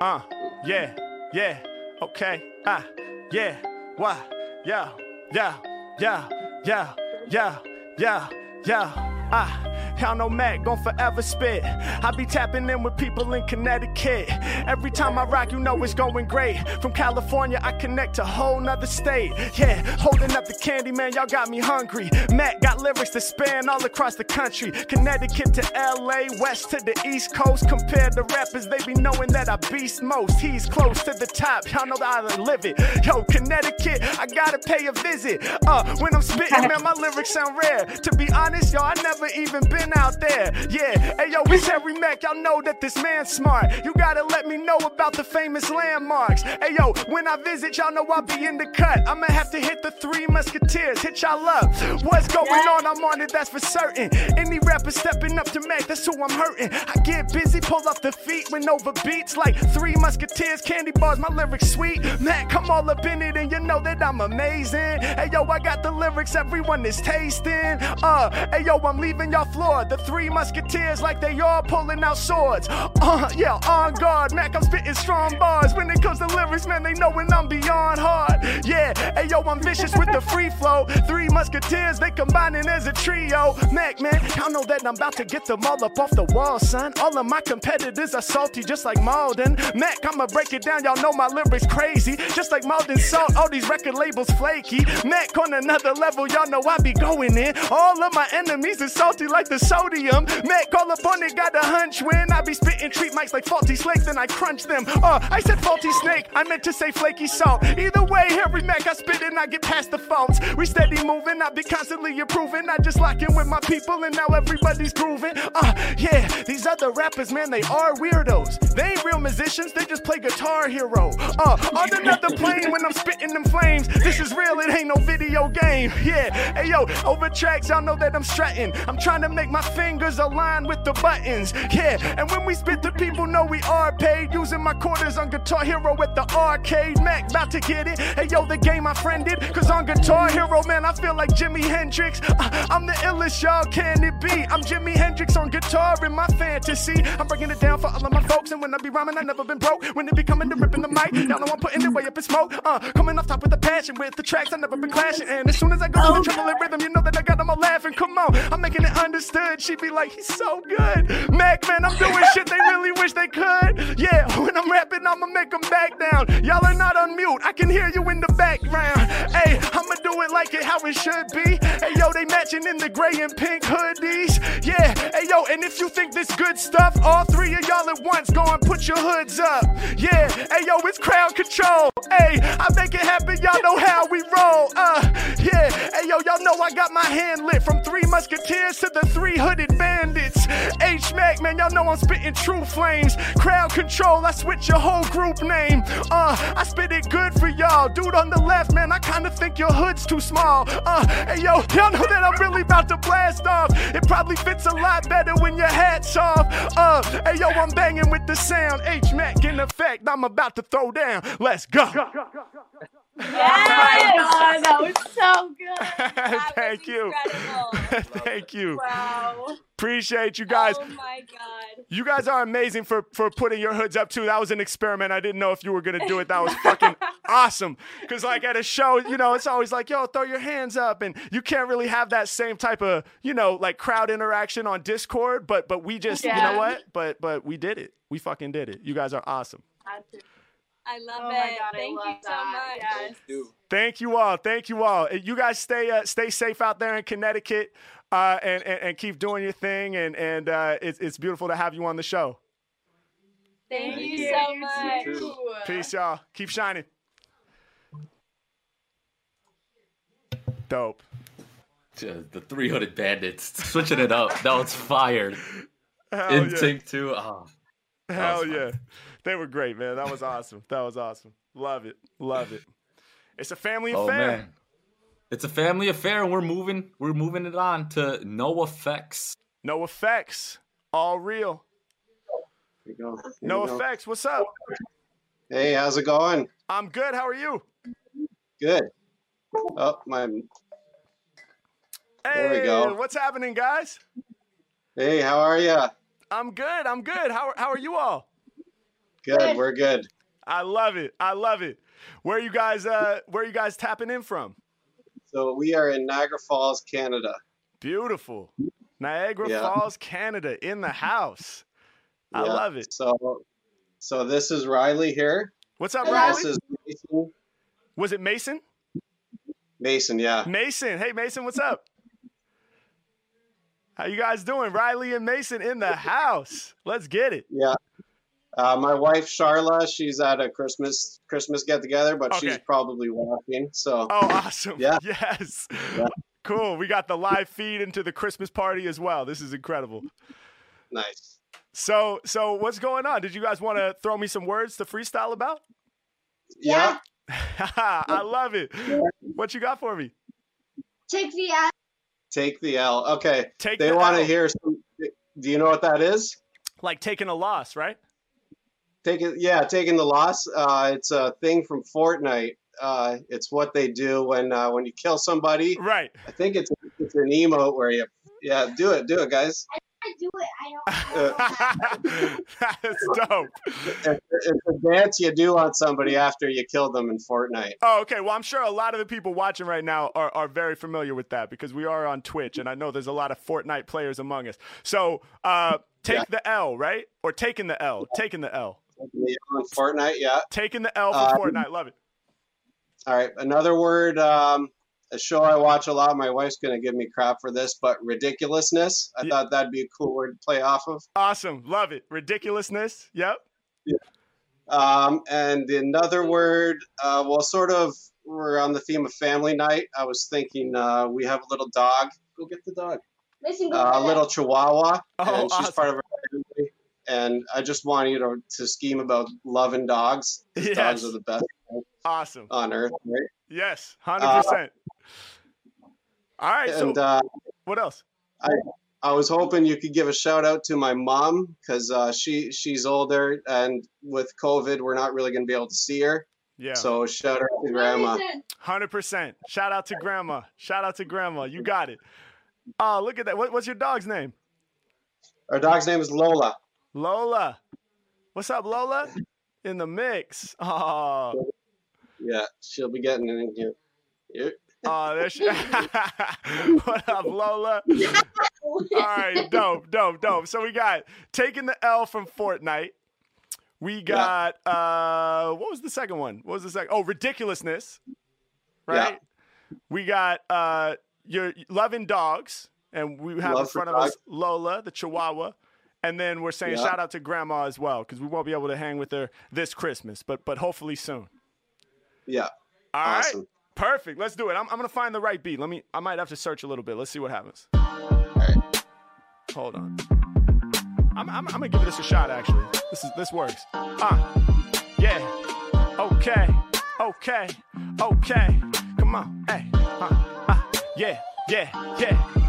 Uh, yeah, yeah, okay, ah, yeah, why, yeah, yeah, yeah, yeah, yeah, yeah, yeah, ah. Y'all know Mack gon' forever spit. I be tapping in with people in Connecticut. Every time I rock, you know it's going great. From California, I connect to whole nother state. Yeah, holding up the candy, man, y'all got me hungry. Mack got lyrics that span all across the country. Connecticut to LA, west to the east coast. Compared to rappers, they be knowing that I beast most. He's close to the top, y'all know that I live it. Yo, Connecticut, I gotta pay a visit. Uh, when I'm spitting, man, my lyrics sound rare. To be honest, y'all, I never even been out there. Yeah, hey yo, it's Harry Mack, y'all know that this man's smart. You gotta let me know about the famous landmarks. Hey yo, when I visit, y'all know I'll be in the cut. I'ma have to hit the three musketeers, hit y'all up. What's going on? I'm on it, that's for certain. Any rapper stepping up to Mack, that's who I'm hurting. I get busy, pull off the feet when over beats like three musketeers, candy bars, my lyrics sweet. Mack, come all up in it, and you know that I'm amazing. Hey yo, I got the lyrics everyone is tasting. Uh, hey yo, I'm leaving y'all The three musketeers like they all pulling out swords. Uh, yeah, on guard. Mack, I'm spitting strong bars. When it comes to lyrics, man, they know when I'm beyond hard. Yeah, hey yo, I'm vicious with the free flow. Three musketeers, they combining as a trio. Mack, man, y'all know that I'm about to get them all up off the wall, son. All of my competitors are salty, just like Maldon. Mack, I'ma break it down. Y'all know my lyrics crazy, just like Maldon Salt. All these record labels flaky. Mack on another level, y'all know I be going in. All of my enemies are salty like the sodium. Mack all up on it, got a hunch when I be spitting treat mics like faulty snakes, then I crunch them. Uh, I said faulty snake, I meant to say flaky salt. Either way, Harry Mack, I spit and I get past the faults. We steady moving, I be constantly improving. I just lock in with my people and now everybody's grooving. Uh, yeah, these other rappers, man, they are weirdos. They ain't real musicians, they just play guitar hero. Uh, on another plane when I'm spitting them flames. This is real, it ain't no video game. Yeah, hey yo, over tracks, y'all know that I'm strutting. I'm trying to make my fingers align with the buttons. Yeah, and when we spit, the people know we are paid. Using my quarters on Guitar Hero at the arcade. Mack, about to get it. Hey yo, the game I friended. Cause on Guitar Hero, man, I feel like Jimi Hendrix. Uh, I'm the illest, y'all, can it be? I'm Jimi Hendrix on guitar in my fantasy. I'm breaking it down for all of my folks. And when I be rhyming, I never been broke. When it be coming to ripping the mic, y'all know I'm putting it way up in smoke. Uh, coming off top with the passion with the tracks, I never been clashing. And as soon as I go to the triple hit rhythm, you know that I got them all laughing. Come on, I'm making it understood. She be like, he's so good. Mack, man, I'm doing shit they really wish they could. Yeah, when I'm rapping, I'ma make them back down. Y'all are not on mute, I can hear you in the background. Hey, I'ma do it like it how it should be. Hey, yo, they matching in the gray and pink hoodies. Yeah, hey, yo, and if you think this good stuff, all three of y'all at once go and put your hoods up. Yeah, hey, yo, it's crowd control. Hey, I make it happen, y'all know how we roll. Uh, yeah, hey, yo, y'all know I got my hand lit from three musketeers to the three hooded bandits. H Mack, man, y'all know I'm spitting true flames. Crowd control, I switch your whole group name. Uh, I spit it good for y'all. Dude on the left, man, I kinda think your hood's too small. Uh, hey yo, y'all know that I'm really about to blast off. It probably fits a lot better when your hat's off. Uh, hey yo, I'm banging with the sound. H Mack in effect, I'm about to throw down. Let's go. Yes! *laughs* oh that was so good. *laughs* That Thank you. incredible. *laughs* Thank you. Wow. Appreciate you guys. Oh my god. You guys are amazing for for putting your hoods up too. That was an experiment. I didn't know if you were gonna do it. That was fucking awesome. Cause like at a show, you know, it's always like, yo, throw your hands up, and you can't really have that same type of, you know, like crowd interaction on Discord. But but we just, you know what? But but we did it. We fucking did it. You guys are awesome. I love Oh it. my God, I Thank love you so much. Yes. Dude. Thank you all. Thank you all. You guys stay uh, stay safe out there in Connecticut, uh, and, and and keep doing your thing. And and uh, it's it's beautiful to have you on the show. Thank, Thank you you. so much. too. Peace, y'all. Keep shining. Dope. the three hooded bandits switching it up. That was fired. *laughs* Hell In yeah. sync too. Oh, Hell was fun. yeah. They were great, man. That was awesome. That was awesome. Love it. Love it. It's a family oh affair. man, it's a family affair, and we're moving. We're moving it on to no effects. No effects. All real. There you go. There No you go. effects. What's up? Hey, how's it going? I'm good. How are you? Good. Oh, my. Hey, There we go. what's happening, guys? Hey, how are you? I'm good. I'm good. How, how are you all? Good. We're good. I love it. I love it. Where are you guys uh where are you guys tapping in from? So we are in Niagara Falls, Canada. Beautiful. Niagara Yeah. Falls, Canada in the house. I Yeah. love it. So, so this is Riley here. What's up. Riley? This is Mason. Was it Mason? Mason, yeah. Mason. Hey Mason, what's up? How you guys doing? Riley and Mason in the house. Let's get it. Yeah. Uh, my wife Charla, she's at a Christmas Christmas get together, but she's probably watching. So Oh, awesome. Yeah. *laughs* Yes. Yeah. Cool. We got the live feed into the Christmas party as well. This is incredible. nice. So, so what's going on? Did you guys want to throw me some words to freestyle about? Yeah. *laughs* I love it. What you got for me? Take the ass. Take the L. Okay. Take They the want to hear some. Do you know what that is? like taking a loss, right? Take it. Yeah, taking the loss. Uh, it's a thing from Fortnite. Uh, it's what they do when uh, when you kill somebody. Right. I think it's it's an emote where you. Yeah, do it, do it, guys. I do it. I don't. I *laughs* don't *laughs* That's dope. It's, it's a dance you do on somebody after you kill them in Fortnite. Oh, okay. Well, I'm sure a lot of the people watching right now are, are very familiar with that because we are on Twitch, and I know there's a lot of Fortnite players among us. So, uh, take Yeah. the L, right? Or taking the L. Taking the L. On Fortnite, yeah. Taking the L for Uh, Fortnite. Love it. All right, another word. Um, a show I watch a lot. My wife's gonna give me crap for this, but ridiculousness. I Yeah. thought that'd be a cool word to play off of. Awesome. Love it. Ridiculousness. Yep. Yeah. Um, and another word, uh, well, sort of, we're on the theme of family night. I was thinking uh, we have a little dog. Go get the dog. Listen, go Uh, a little Chihuahua, Oh, and she's awesome. part of our family. And I just want you to, to scheme about loving *laughs* dogs. Yes. Dogs are the best Awesome. on earth, right? Yes. 100%. All right. So, And uh, what else? I I was hoping you could give a shout out to my mom because uh, she she's older, and with COVID, we're not really going to be able to see her. Yeah. So shout out to grandma. Hundred percent. Shout out to grandma. Shout out to grandma. You got it. Oh, look at that. What, what's your dog's name? Our dog's name is Lola. Lola. What's up, Lola? In the mix. *laughs* Oh, Yeah, she'll be getting in here. Oh, there she. *laughs* what up, Lola? *laughs* All right, dope, dope, dope. So we got taking the L from Fortnite. We got uh, what was the second one? What was the second? Oh, ridiculousness. Right. We got uh, your loving dogs, and we have in Love for front of us. Lola, the Chihuahua. And then we're saying Yeah. shout out to Grandma as well, because we won't be able to hang with her this Christmas, but but hopefully soon. Yeah, All right, awesome. perfect. Let's do it. I'm, I'm gonna find the right beat. Let me. I might have to search a little bit. Let's see what happens. Hold on. I'm, I'm, I'm gonna give this a shot. Actually, this is this works. Ah, yeah. Okay. Okay. Okay. Come on. Hey. Uh, uh, yeah. Yeah. Yeah.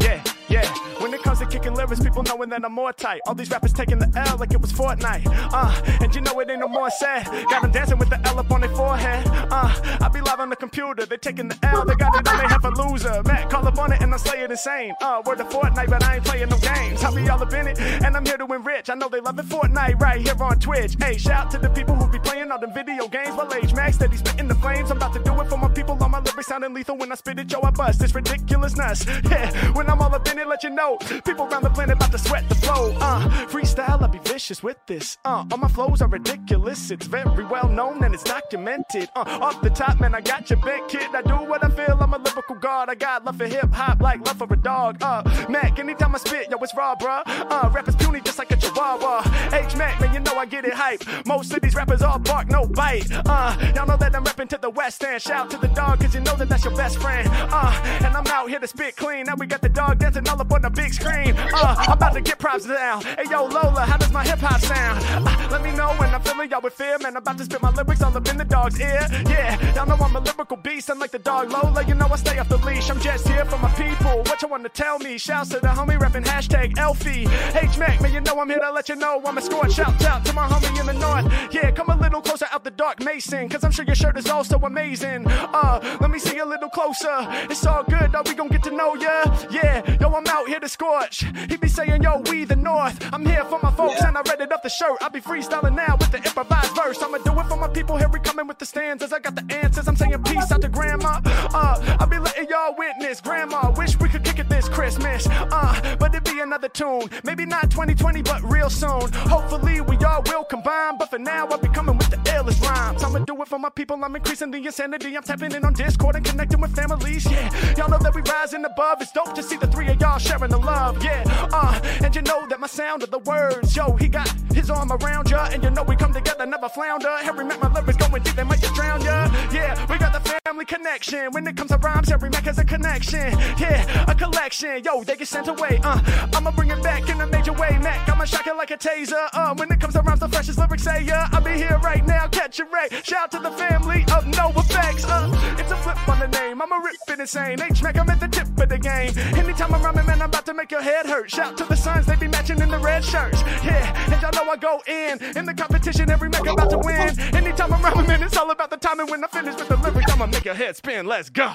When it comes to kicking lyrics, people knowing that I'm more tight. All these rappers taking the L like it was Fortnite. Uh, and you know it ain't no more sad. Got them dancing with the L up on their forehead. Uh, I be live on the computer. They taking the L. They got it on they have a loser. Matt, call up on it and I slay it insane. Uh, word to Fortnite, but I ain't playing no games. I be all up in it and I'm here to enrich. I know they love it Fortnite right here on Twitch. Hey, shout out to the people who be playing all them video games. Well, H Mack's, steady spitting the flames. I'm about to do it for my people. All my lyrics sounding lethal when I spit it, yo, I bust. It's ridiculousness. *laughs* Yeah, when I'm all up in it, let you know. People around the planet about to sweat the flow. Uh, freestyle, I'll be vicious with this. Uh, all my flows are ridiculous. It's very well known and it's documented. Uh, off the top, man, I got your bent kid. I do what I feel. I'm a lyrical god. I got love for hip hop, like love for a dog. Uh, Mack, anytime I spit, yo, it's raw, bruh. Uh, rappers puny just like a chihuahua. H Mack, man, you know I get it hype. Most of these rappers all bark, no bite. Uh, y'all know that I'm rapping to the west end. Shout to the dog, cause you know that that's your best friend. Uh, and I'm out here to spit clean. Now we got the dog dancing all up on the big screen. Uh, I'm about to get props down. Hey, yo, Lola, how does my hip hop sound? Uh, let me know when I'm feeling y'all with fear, man. I'm about to spit my lyrics all up in the dog's ear. Yeah, y'all know I'm a lyrical beast. I'm like the dog Lola, you know I stay off the leash. I'm just here for my people. What you want to tell me? Shouts to the homie rapping hashtag Elfie. H Mack, man, you know I'm here to let you know I'm a score. Shout out to my homie in the north. Yeah, come a little closer out the dark, Mason, cause I'm sure your shirt is also amazing. Uh, let me see a little closer. It's all good, though, we gon' get to know ya. Yeah, yo, I'm out here to scorch. He be saying, yo, we the north. I'm here for my folks, and I read it up the shirt. I be freestyling now with the improvised verse. I'ma do it for my people. Here we coming with the stanzas. I got the answers. I'm saying peace out to grandma. Uh, I be letting y'all witness. Grandma, wish we could kick it this Christmas. Uh, but it'd be another tune. Maybe not 2020, but real soon. Hopefully we all will combine. But for now, I'll be coming with the illest rhymes. I'ma do it for my people. I'm increasing the insanity. I'm tapping in on Discord and connecting with families. Yeah, y'all know that we rising above. It's dope to see the three of y'all sharing the love. Yeah, uh, and you know that my sound of the words. Yo, he got his arm around ya, and you know we come together, never flounder. Harry Mack, my lyrics going deep, they might just drown ya. Yeah, we got the family connection. When it comes to rhymes, Harry Mack has a connection. Yeah, a collection. Yo, they get sent away. Uh, I'ma bring it back in a major way, Mack. I'ma shock it like a taser. Uh, when it comes to rhymes, the freshest lyrics say yeah. I'll be here right now, catch a ray. Shout to the family of no effects. Uh, it's a flip on the name. I'ma rip it insane. H Mack, I'm at the tip of the game. Anytime I'm rhyming, man, I'm about to make your head hurt. Shout to the sons, they be matching in the red shirts. Yeah, and y'all know I go in. In the competition, every Mack about to win. Anytime I'm rhyming, man, it's all about the timing. When I finish with the lyrics, I'ma make your head spin. Let's go.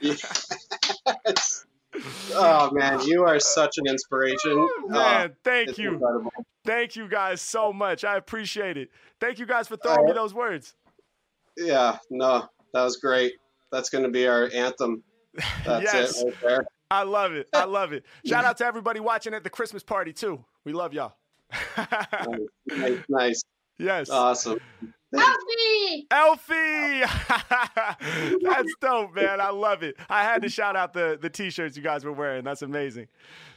Yes. Oh man, you are such an inspiration. Man, Oh, thank you. incredible. Thank you guys so much. I appreciate it. Thank you guys for throwing me those words. Yeah, no, that was great. That's going to be our anthem. *laughs* That's Yes. it right there. I love it. I love it. Shout out to everybody watching at the Christmas party too. We love y'all. Nice, nice. yes. Awesome. Elfie! Elfie! *laughs* That's dope, man. I love it. I had to shout out the, the t-shirts you guys were wearing. That's amazing.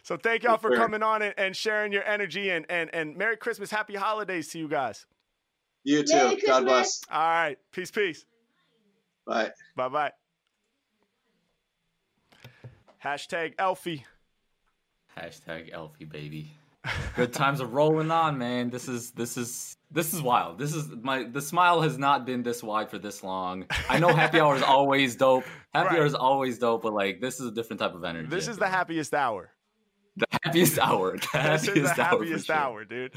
So thank y'all for coming on and, and sharing your energy and, and, and Merry Christmas, Happy Holidays to you guys. You too. God bless. All right. Peace, peace. Bye. Bye bye. Hashtag Elfie. Hashtag Elfie baby. Good times are rolling on, man. This is this is this is wild. This is my the smile has not been this wide for this long. I know happy hour is always dope. Happy Right. hour is always dope, but like this is a different type of energy. This is the happiest hour. the happiest hour. The This happiest, is the hour, happiest sure. hour, dude.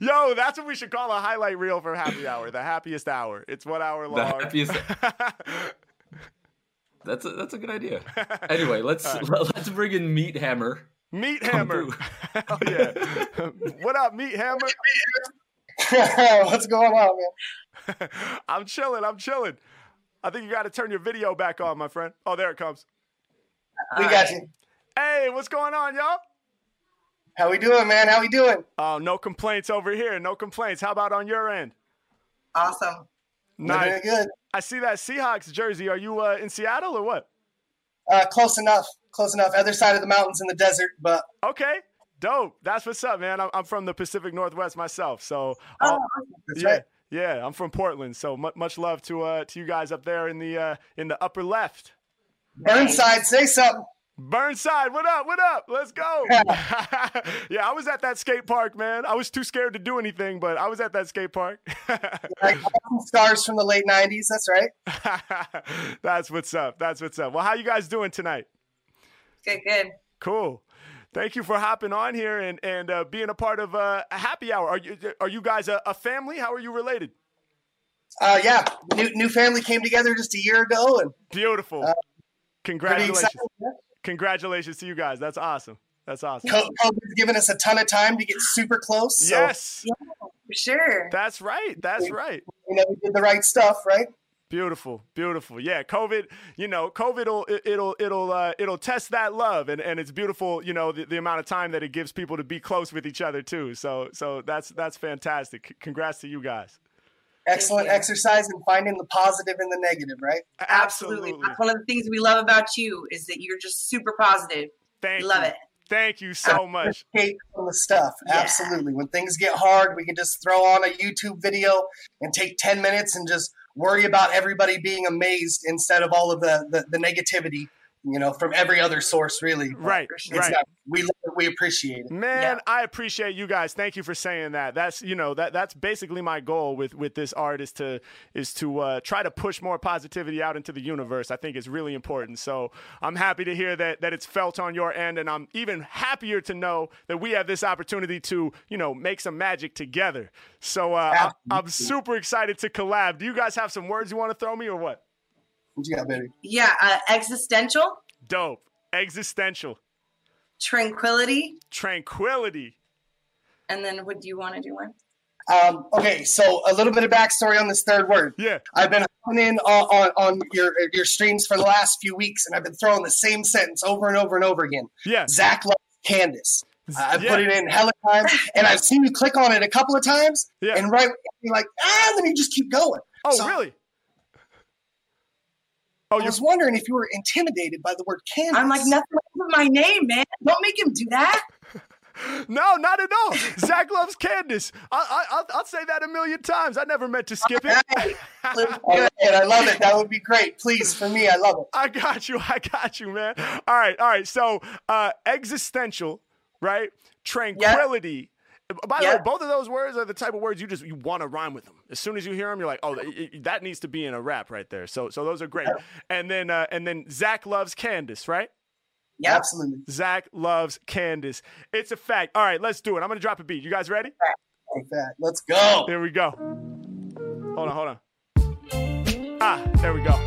Yo, that's what we should call a highlight reel for happy hour. The happiest hour. It's one hour long. The happiest- *laughs* That's a, that's a good idea. Anyway, let's let's bring in Meat Hammer. Meat Hammer. through. *laughs* Hell yeah. *laughs* what up, Meat Hammer? *laughs* What's going on, man? I'm chilling. I'm chilling. I think you got to turn your video back on, my friend. Oh, there it comes. We got you. Hey, what's going on, y'all? How we doing, man? How we doing? Oh, no complaints over here. No complaints. How about on your end? Awesome. Nice. Living good. I see that Seahawks jersey. Are you uh, in Seattle or what? Uh, close enough. Close enough. Other side of the mountains in the desert, but Okay, dope. That's what's up, man. I'm, I'm from the Pacific Northwest myself, so oh, that's yeah, right. yeah. I'm from Portland, so mu- much love to uh, to you guys up there in the uh, in the upper left. Burnside, say something. Burnside, what up? What up? Let's go. *laughs* *laughs* yeah, I was at that skate park, man. I was too scared to do anything, but I was at that skate park. *laughs* Like stars from the late '90s. That's right. That's what's up. That's what's up. Well, how you guys doing tonight? Good, good. Cool. Thank you for hopping on here and and uh, being a part of uh, a happy hour. Are you are you guys a, a family? How are you related? Uh, yeah, new new family came together just a year ago, and Beautiful. Uh, Congratulations. excited. yeah. Congratulations to you guys. That's awesome. That's awesome. Co- COVID's given us a ton of time to get super close. So, Yes, For sure. that's right. That's right. you know, we did the right stuff, right? Beautiful, beautiful. Yeah, COVID. You know, COVID will it'll it'll uh, it'll test that love, and, and it's beautiful. You know, the, the amount of time that it gives people to be close with each other too. So so that's that's fantastic. C- congrats to you guys. Excellent exercise in finding the positive and the negative, right? Absolutely. That's one of the things we love about you is that you're just super positive. Thank we love you. it. Thank you so much. Escape from the stuff. Yeah. Absolutely. When things get hard, we can just throw on a YouTube video and take 10 minutes and just worry about everybody being amazed instead of all of the, the, the negativity, you know, from every other source, really. Right, right. not- we, love it, we appreciate it. Man, I appreciate you guys. Thank you for saying that. That's you know that that's basically my goal with with this art is to is to uh, try to push more positivity out into the universe. I think it's really important. So I'm happy to hear that that it's felt on your end, and I'm even happier to know that we have this opportunity to you know make some magic together. So uh, I'm, I'm super excited to collab. Do you guys have some words you want to throw me or what? What you got, baby? Yeah, uh, existential, Dope. Existential. tranquility, Tranquility. and then what do you want to do one? Um, okay, so a little bit of backstory on this third word. Yeah. I've been hopping in on, on, on your your streams for the last few weeks, and I've been throwing the same sentence over and over and over again. Yeah. Zach loves Candace. Uh, I've Yeah. put it in hella times, and I've seen you click on it a couple of times, Yeah. and right, you're like, ah, let me just keep going. Oh, So really? I was wondering if you were intimidated by the word Candace. I'm like nothing with my name, man. Don't make him do that. *laughs* No, not at all. Zach loves Candace. I, I, I'll, I'll say that a million times. I never meant to skip it. All right, I love it. That would be great. Please, for me, I love it. I got you. I got you, man. All right, all right. So, uh, existential, right? Tranquility. By the way, both of those words are the type of words you just you want to rhyme with them. As soon as you hear them, you're like, oh, that needs to be in a rap right there. So, so those are great. And then, uh, and then Zach loves Candace, right? Yeah, absolutely. Zach loves Candace. It's a fact. All right, let's do it. I'm gonna drop a beat. You guys ready? Like that. Let's go. There we go. Hold on, hold on. Ah, there we go.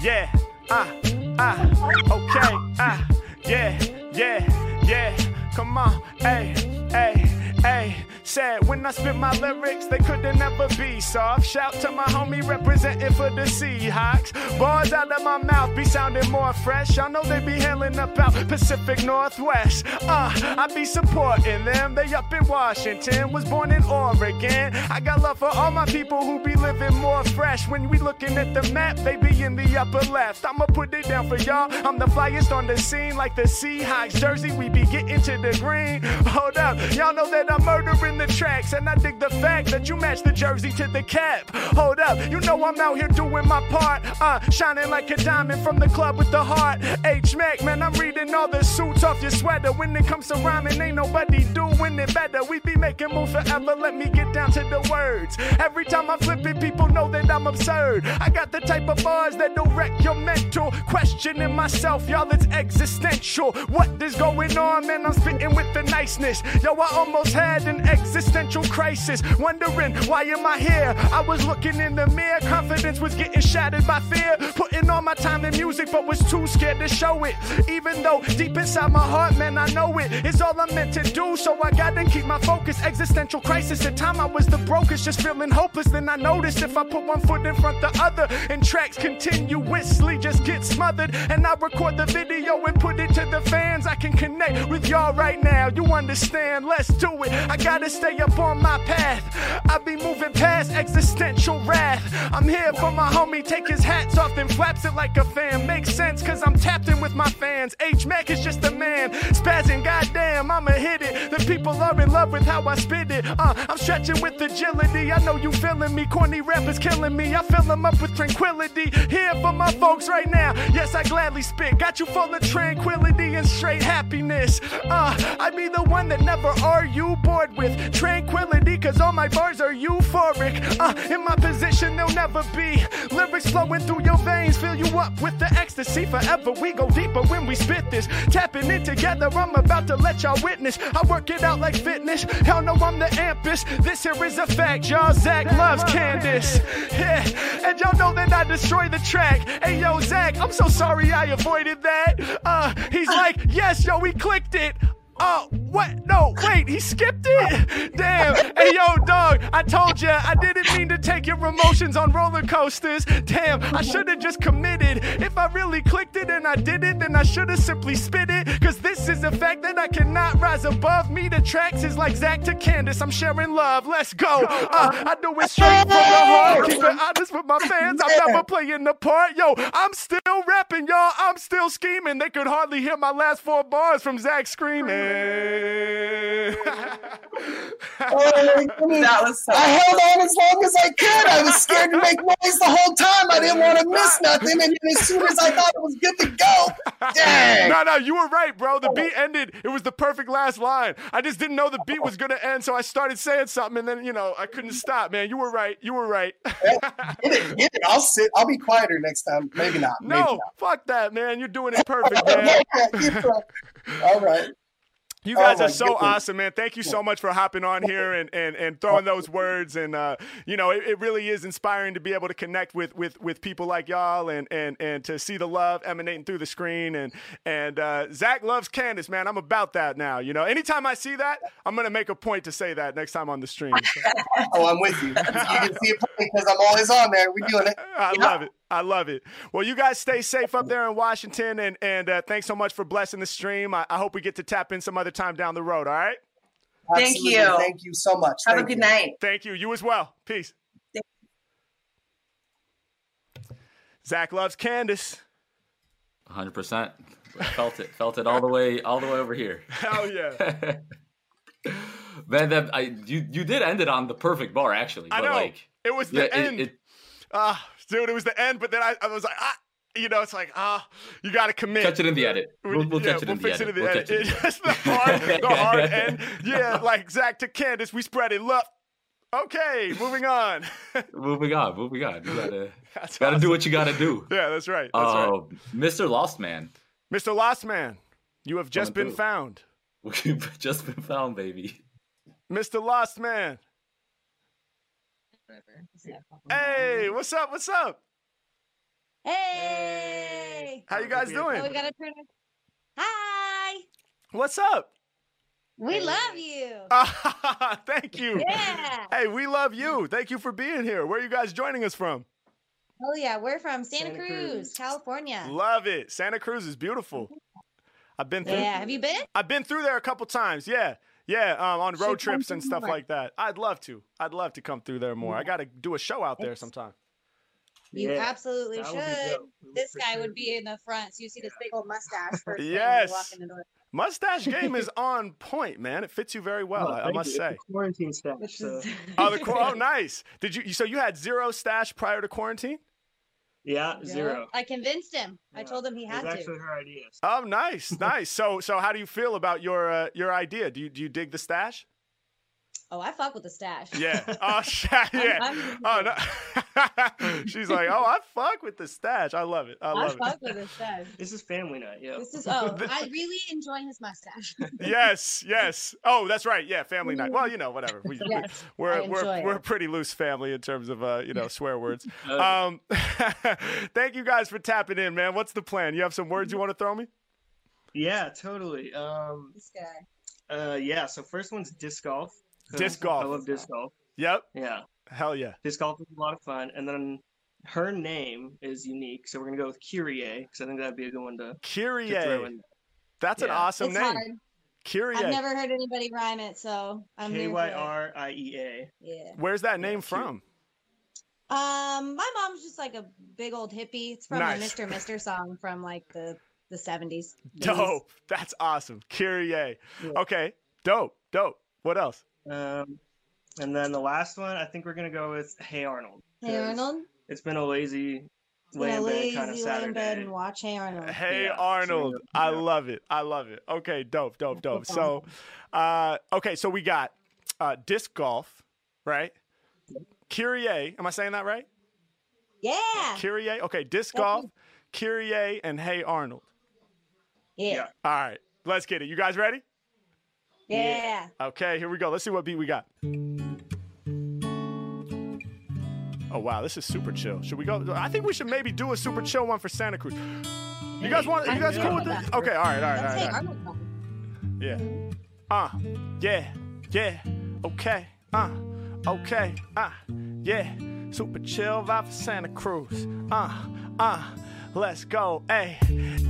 Yeah. Ah, ah. Okay. Ah, yeah, yeah, yeah. Come on. Hey, hey, hey. Said when I spit my lyrics, they couldn't ever be soft. Shout to my homie representing for the Seahawks. Bars out of my mouth be sounding more fresh. I know they be hailing about Pacific Northwest. Uh, I be supporting them. They up in Washington, was born in Oregon. I got love for all my people who be living more fresh. When we looking at the map, they be in the upper left. I'ma put it down for y'all. I'm the flyest on the scene, like the Seahawks jersey. We be getting to the green. Hold up, y'all know that I'm murdering the tracks, and I dig the fact that you match the jersey to the cap. Hold up, you know I'm out here doing my part. Uh, shining like a diamond from the club with the heart. H Mack, man, I'm reading all the suits off your sweater. When it comes to rhyming, ain't nobody doing it better. We be making moves forever. Let me get down to the words. Every time I flip it, people know that I'm absurd. I got the type of bars that'll wreck your mental. Questioning myself, y'all, it's existential. What is going on, man? I'm spitting with the niceness. Yo, I almost had an existential crisis. Wondering why am I here? I was looking in the mirror, confidence was getting shattered by fear. Putting all my time in music, but was too scared to show it. Even though deep inside my heart, man, I know it. It's all I'm meant to do, so I gotta keep my focus. Existential crisis. At time I was the brokest, just feeling hopeless. Then I noticed if I put one foot in front the other, and tracks continuously just get smothered. And I record the video and put it to the fans. I can connect with y'all right now. You understand? Let's do it. I gotta stay up on my path. I be moving past existential wrath. I'm here for my homie. Take his hats off and flaps it like a fan. Makes sense, cause I'm tapped in with my fans. H Mack is just a man. Spazzing, goddamn, I'ma hit it. The people are in love with how I spit it. Uh, I'm stretching with agility. I know you feeling me. Corny rappers killing me. I fill them up with tranquility. Here for my folks right now. Yes, I gladly spit. Got you full of tranquility and straight happiness. Uh, I be the one that never are you bored with tranquility, cause all my bars are euphoric. Uh, in my position, they'll never be. Lyrics flowing through your veins, fill you up with the ecstasy forever. We go deeper when we spit this. Tapping it together, I'm about to let y'all witness. I work it out like fitness. Hell no, I'm the ampest. This here is a fact, y'all. Zach loves Candace. Yeah, and y'all know that I destroy the track. Hey, yo, Zach, I'm so sorry I avoided that. Uh, he's like, yes, yo, we clicked it. Oh, what? No, wait, he skipped it. Damn. Hey, yo, dog, I told ya I didn't mean to take your emotions on roller coasters. Damn, I should have just committed. If I really clicked it and I did it, then I should have simply spit it. Cause this is the fact that I cannot rise above me. The tracks is like Zach to Candace. I'm sharing love. Let's go. Uh, I do it straight from the heart. Keep it honest with my fans. I'm never playing the part. Yo, I'm still rapping, y'all. I'm still scheming. They could hardly hear my last four bars from Zach screaming. Oh, *laughs* that was so I held on as long as I could. I was scared to make noise the whole time. I didn't want to miss *laughs* nothing. And then as soon as I thought it was good to go, dang. No, no, you were right, bro. The beat ended. It was the perfect last line. I just didn't know the beat was gonna end, so I started saying something, and then you know I couldn't stop. Man, you were right. You were right. Get it, get it. I'll sit. I'll be quieter next time. Maybe not. Maybe no, not. fuck that, man. You're doing it perfect, *laughs* man. All right. You guys Oh, are so goodness. awesome, man. Thank you so much for hopping on here and, and, and throwing those words. And uh, you know, it, it really is inspiring to be able to connect with with with people like y'all and and and to see the love emanating through the screen. And and uh, Zach loves Candace, man. I'm about that now. You know, anytime I see that, I'm gonna make a point to say that next time on the stream. *laughs* Oh, I'm with you. You can see it because I'm always on there. We're doing it. *laughs* I love it. I love it. Well, you guys stay safe up there in Washington, and and uh, thanks so much for blessing the stream. I, I hope we get to tap in some other time down the road. All right. Thank you. Thank you so much. Have a good you. night. Thank you. You as well. Peace. Zach loves Candace. 100%. Felt it. Felt it all the way all the way over here. *laughs* Hell yeah. *laughs* Man, that I you you did end it on the perfect bar actually. I but know. like it was the yeah, end. it- Ah, dude, it was the end. But then I, I was like, ah, you know, it's like, ah, you got to commit. catch it in the edit. We'll, we'll yeah, catch it we'll in the fix edit. it in the We'll edit. catch it in the edit. It's the hard, the *laughs* hard end. Yeah, like Zach to Candace, we spread it love. Okay, moving on. *laughs* moving on, moving on. You gotta *laughs* That's gotta do what you gotta do. Yeah, that's right. That's right. Oh, Mr. Lost Man. Mr. Lost Man, you have just Coming been through. found. We've just been found, baby. Mr. Lost Man. Hey, what's up? What's up? Hey! How you guys doing? Oh, we gotta turn it. Hi! What's up? We love you. *laughs* Thank you. Yeah. Hey, we love you. Thank you for being here. Where are you guys joining us from? Oh yeah, we're from Santa, Santa Cruz, Cruz. California. Love it. Santa Cruz is beautiful. I've been through. Yeah, have you been? I've been through there a couple times. Yeah. Yeah, um, on road trips and stuff more. like that. I'd love to. I'd love to come through there more. I got to do a show out there sometime. You Yeah, absolutely that should. This guy would be in the front, so you see this big old mustache. *laughs* First thing Yes. walk in the door. Mustache game is *laughs* on point, man. It fits you very well, Oh, I, I must you. It's say. quarantine stash. So. Oh, the *laughs* oh, nice. Did you? So you had zero stash prior to quarantine? Yeah, Yeah. zero. I convinced him. I told him he It had was to. actually her idea. Oh, nice, nice. So, so how do you feel about your uh, your idea? Do you do you dig the stash? Oh, I fuck with the stash. Yeah. *laughs* Oh, *laughs* sh- yeah. I'm- oh no. *laughs* She's like, oh, I fuck with the stash. I love it. I love I love fuck it. with the stash. This is family night. Yeah. This is oh, I really enjoy his mustache. Yes, yes. Oh, that's right. Yeah, family night. Well, you know, whatever. We, we- Yes, I we're we're we're a pretty loose family in terms of uh, you know, swear words. Um, thank you guys for tapping in, man. What's the plan? You have some words you want to throw me? Yeah, totally. Um, this guy. uh, yeah. So first one's disc golf. 'Cause Disc golf. I love disc golf. Yep. Yeah. Hell yeah. Disc golf is a lot of fun, and then her name is unique, so we're gonna go with Kyrie because I think that'd be a good one to, to throw Kyrie. in. That's an awesome it's name. hard. Kyrie. I've never heard anybody rhyme it, so I'm K here for Y it. R I E A. Yeah. Where's that name from? Um, my mom's just like a big old hippie. It's from Nice. a Mr. Mister song from like the the 70s. Dope. That's awesome. Kyrie. Okay. Dope. Dope. What else? Um, and then the last one, I think we're gonna go with Hey Arnold. Hey 'cause Arnold. It's been a lazy Been lay a in bed lazy kind of lay in bed Saturday. and watch Hey Arnold. Hey Yeah, so Arnold. yeah. I love it. I love it. Okay, dope, dope, dope. So uh okay, so we got uh disc golf, right? Kyrie, am I saying that right? Yeah. Kyrie. Okay, disc golf, Kyrie, and Hey Arnold. Yeah. All right, let's get it. You guys ready? Yeah. Okay, here we go. Let's see what beat we got. Oh wow, this is super chill. Should we go? I think we should maybe do a super chill one for Santa Cruz. You guys want? You guys cool with this? Okay, all right, all right, all right. All right. Yeah. Uh, yeah, yeah, okay, uh, okay, uh, yeah. Super chill vibe for Santa Cruz. Uh, uh. Let's go, hey,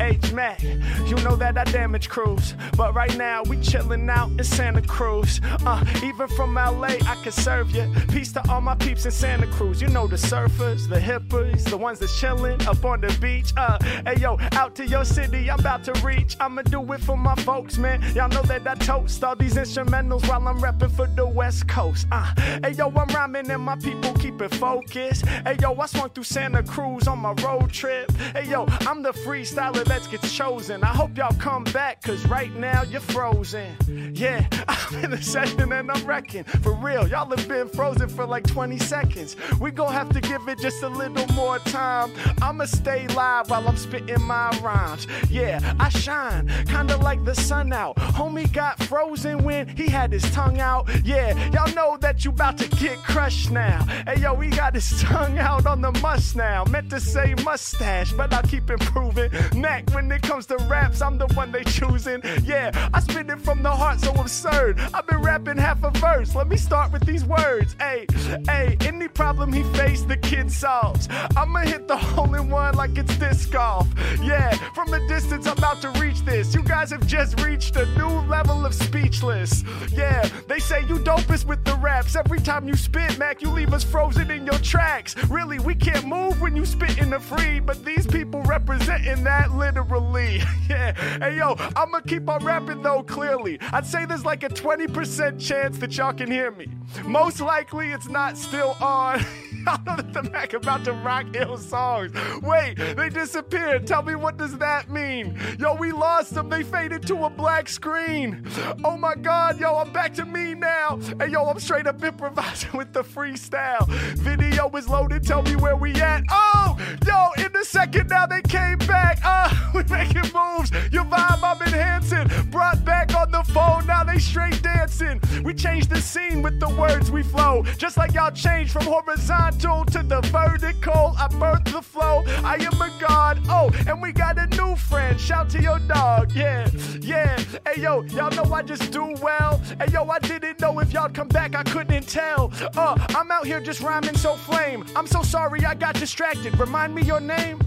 H Mack. You know that I damage crews, but right now we chillin' out in Santa Cruz. Uh, even from LA, I can serve you. Peace to all my peeps in Santa Cruz. You know the surfers, the hippies, the ones that's chillin' up on the beach. Uh, hey yo, out to your city, I'm about to reach. I'ma do it for my folks, man. Y'all know that I toast all these instrumentals while I'm rapping for the West Coast. Uh, hey yo, I'm rhyming and my people keep it focused. Hey yo, I swung through Santa Cruz on my road trip. Hey yo, I'm the freestyler that gets chosen. I hope y'all come back, cause right now you're frozen. Yeah, *laughs* I'm in the session and I'm wrecking. For real, y'all have been frozen for like 20 seconds. We gon' have to give it just a little more time. I'ma stay live while I'm spitting my rhymes. Yeah, I shine, kinda like the sun out. Homie got frozen when he had his tongue out. Yeah, y'all know that you about to get crushed now. Hey yo, he got his *laughs* tongue out on the must now. Meant to say mustache, but I'll keep improving. Mack, when it comes to raps, I'm the one they choosing. Yeah, I spit it from the heart, so absurd. I've been rapping half a verse. Let me start with these words. Hey, hey, any problem he faced, the kid solves. I'ma hit the hole in one like it's disc golf. Yeah, from a distance, I'm about to reach this. You guys have just reached a new level of speechless. Yeah, they say you dopest with the raps. Every time you spit, Mack, you leave us frozen in your tracks. Really, we can't move when you spit in the free, but these people representing that literally. *laughs* yeah, hey yo, I'ma keep on rapping though clearly. I'd say there's like a 20% chance that y'all can hear me. Most likely it's not still on. *laughs* Know that the Mack about to rock ill songs. Wait, they disappeared. Tell me what does that mean? Yo, we lost them. They faded to a black screen. Oh my god, yo, I'm back to me now. Hey yo, I'm straight up improvising *laughs* with the freestyle. Video is loaded. Tell me where we at. Oh, yo, in a second now they came back. Uh, *laughs* we making moves. Your vibe I'm enhancing. Brought back on the phone. Now they straight dancing. We change the scene with the words we flow. Just like y'all changed from horizontal to the vertical. I birthed the flow. I am a god. Oh, and we got a new friend. Shout to your dog. Yeah, yeah. Hey yo, y'all know I just do well. Hey yo, I didn't know if y'all come back. I couldn't tell. Uh, I'm out here just rhyming so flame. I'm so sorry I got distracted. Remind me your name.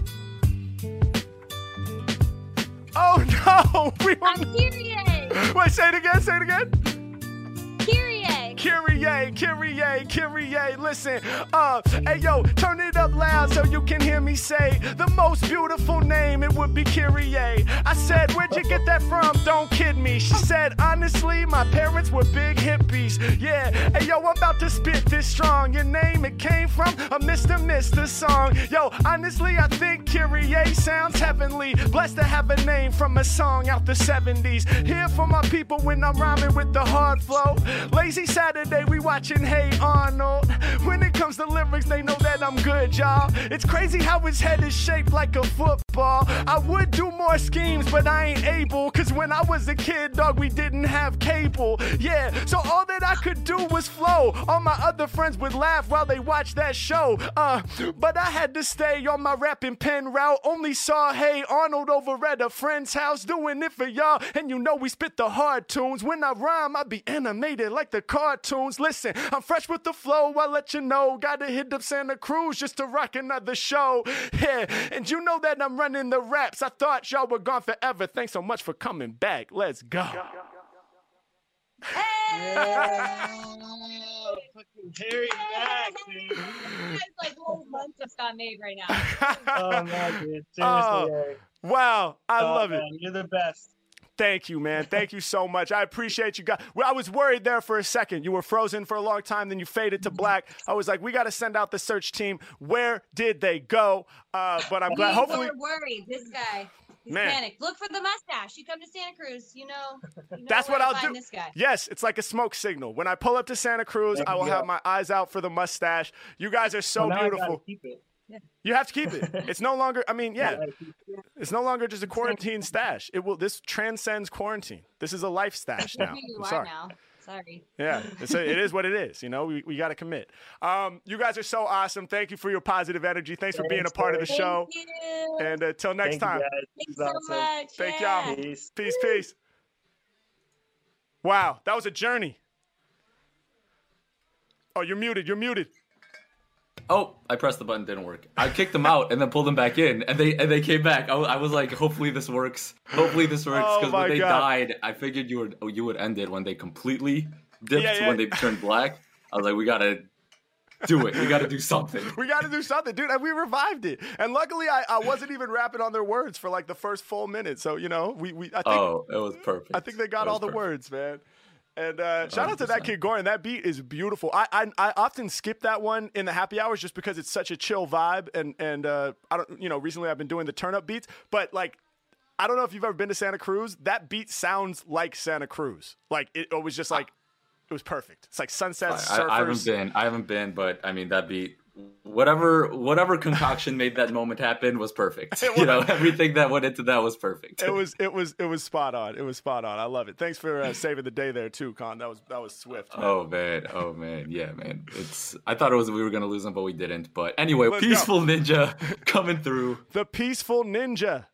Oh *laughs* no, we were. I'm Kyrie. Wait, say it again. Say it again. Kyrie. Kyrie, Kyrie. Listen, uh, hey yo, turn it up loud so you can hear me say the most beautiful name. It would be Kyrie. I said, where'd you get that from? Don't kid me. She said, honestly, my parents were big hippies. Yeah, hey yo, I'm about to spit this strong. Your name, it came from a Mr. Mister song. Yo, honestly, I think Kyrie sounds heavenly. Blessed to have a name from a song out the 70s. Here for my people when I'm rhyming with the hard flow. Lazy Saturday, we watching Hey Arnold. When it comes to lyrics, they know that I'm good, y'all. It's crazy how his head is shaped like a football. I would do more schemes, but I ain't able. Cause when I was a kid, dog, we didn't have cable. Yeah, so all that I could do was flow. All my other friends would laugh while they watched that show. Uh, but I had to stay on my rapping pen route. Only saw Hey Arnold over at a friend's house doing it for y'all. And you know we spit the hard tunes. When I rhyme, I be animated like the cartoons. Listen, I'm fresh with the flow. I let you know. Gotta hit up Santa Cruz just to rock another show. Yeah, and you know that I'm running the raps. I thought y'all were gone forever. Thanks so much for coming back. Let's go. Fucking Harry Mack, dude. It's like whole month just got made right now. Oh man, dude. Seriously, Oh, Harry. wow, I Oh, love it. You're the best. Thank you, man. Thank you so much. I appreciate you guys. Well, I was worried there for a second. You were frozen for a long time, then you faded to black. I was like, we got to send out the search team. Where did they go? Uh, but I'm glad. We Hopefully, were worried. This guy. He's Man. panicked. Look for the mustache. You come to Santa Cruz, you know. you know *laughs* that's what I'll do. This guy. Yes, it's like a smoke signal. When I pull up to Santa Cruz, There I will go. have my eyes out for the mustache. You guys are so Well, now I gotta beautiful. Keep it. You have to keep it. *laughs* It's no longer. I mean, yeah, I gotta keep it. it's no longer just a quarantine stash. It will. This transcends quarantine. This is a life stash *laughs* now. I'm sorry. now. Sorry. Yeah, it's a, it is what it is. You know, we, we got to commit. Um, you guys are so awesome. Thank you for your positive energy. Thanks for being a part of the Harry. show. Thank you. And until next Thank you, time, guys. Thanks is so much. Thank yeah. y'all. Peace. peace, peace. Wow, that was a journey. Oh, you're muted. You're muted. Oh, I pressed the button, didn't work. I kicked them out and then pulled them back in, and they and they came back. I, I was like, hopefully this works. Hopefully this works Oh because my when they God. died, I figured you would oh, you would end it when they completely dipped Yeah, yeah. when they turned black. I was like, we gotta do it. We gotta do something. *laughs* We got to do something, dude. And we revived it. And luckily, I, I wasn't even rapping on their words for like the first full minute. So you know, we, we I think Oh, it was perfect. I think they got all the perfect. words, man. And uh, shout out to that kid Gorin. That beat is beautiful. I, I I often skip that one in the happy hours just because it's such a chill vibe. And and uh, I don't you know recently I've been doing the turn up beats, but like I don't know if you've ever been to Santa Cruz. That beat sounds like Santa Cruz. Like it, it was just like it was perfect. It's like sunsets, I. I haven't been. I haven't been, but I mean that beat. Whatever, whatever concoction made that moment happen was perfect. It You know, everything that went into that was perfect. It was it was it was spot on. It was spot on. I love it. Thanks for uh, saving the day there too, Con. That was that was swift. man. Oh man, oh man, yeah, man. It's. I thought it was we were gonna lose them, but we didn't. But anyway, Let's go. peaceful ninja *laughs* coming through. The peaceful ninja.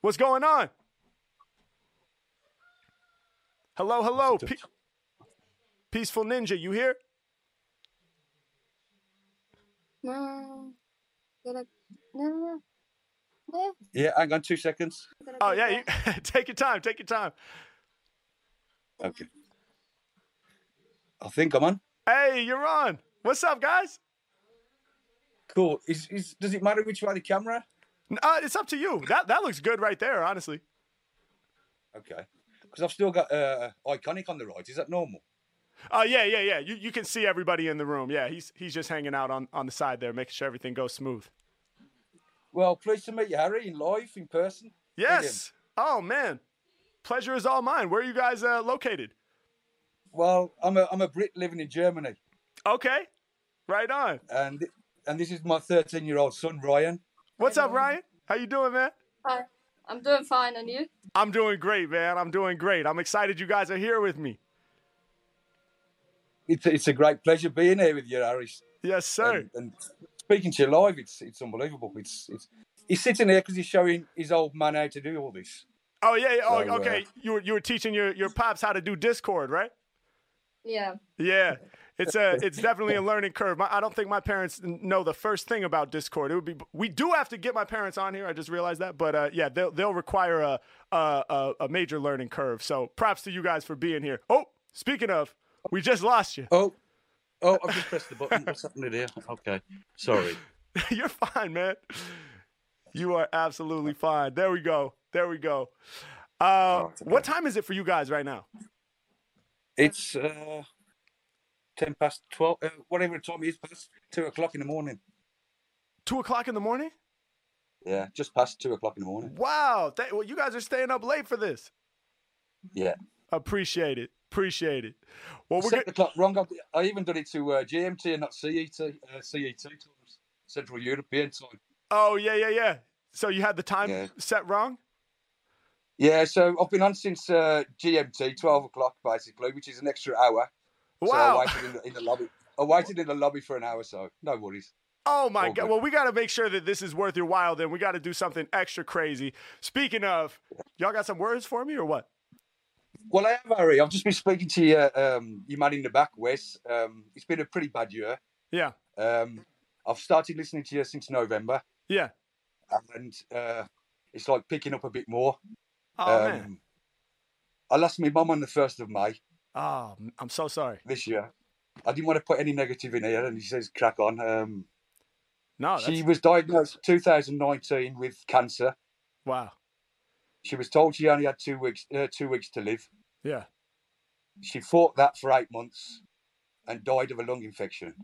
What's going on? Hello, hello. Pe- peaceful ninja, you here? No. Gotta, no. No. Yeah, hang on two seconds. Oh yeah, you, *laughs* take your time. Take your time. Okay. I think I'm on. Hey, you're on. What's up, guys? Cool. Is, is does it matter which way the camera? Uh, it's up to you. That that looks good right there, honestly. Okay. Because I've still got uh, iconic on the right. Is that normal? Oh yeah, yeah, yeah. You you can see everybody in the room. Yeah, he's he's just hanging out on on the side there, making sure everything goes smooth. Well, pleased to meet you, Harry, in live, in person. Yes. Oh man, pleasure is all mine. Where are you guys uh, located? Well, I'm a I'm a Brit living in Germany. Okay. Right on. And and this is my 13 year old son Ryan. What's up, Ryan? How you doing, man? Hi. I'm doing fine, and you? I'm doing great, man. I'm doing great. I'm excited you guys are here with me. It's it's a great pleasure being here with you, Harry. Yes, sir. And, and speaking to you live, it's it's unbelievable. It's it's he's sitting here because he's showing his old man how to do all this. Oh yeah, yeah. Oh, So, uh, okay. You were you were teaching your your pops how to do Discord, right? Yeah. Yeah, it's a *laughs* it's definitely a learning curve. My, I don't think my parents know the first thing about Discord. It would be we do have to get my parents on here. I just realized that, but uh, yeah, they'll they'll require a, a a a major learning curve. So props to you guys for being here. Oh, speaking of, we just lost you. Oh, oh, I've just pressed the button. What's happening here? Okay, sorry. *laughs* You're fine, man. You are absolutely fine. There we go. There we go. Uh, what time is it for you guys right now? It's uh, ten past twelve. Uh, whatever time it is, past two o'clock in the morning. Two o'clock in the morning. Yeah, just past two o'clock in the morning. Wow. Th- well, you guys are staying up late for this. Yeah. Appreciate it. Appreciate it. Well, we're Set the clock wrong. I've- I even done it to uh, GMT and not CET. Uh, CET times, Central European time. Oh yeah, yeah, yeah. So you had the time Yeah. set wrong. Yeah, so I've been on since uh, GMT, twelve o'clock basically, which is an extra hour. So Wow. I waited in the, in the lobby. I waited in the lobby for an hour, so no worries. Oh my Oh, god. good. Well, we got to make sure that this is worth your while. Then we got to do something extra crazy. Speaking of, y'all got some words for me or what? Well, I have, Harry. I've just been speaking to you, um, your man in the back, Wes. Um, it's been a pretty bad year. Yeah. Um, I've started listening to you since November, Yeah. and uh, it's like picking up a bit more. Oh um, man. I lost my mum on the first of May Oh, I'm so sorry. this year. I didn't want to put any negative in here, and he says, "Crack on." Um, No, she Oh, was diagnosed 2019 with cancer. wow. She was told she only had two weeks uh, two weeks to live. Yeah. She fought that for eight months and died of a lung infection.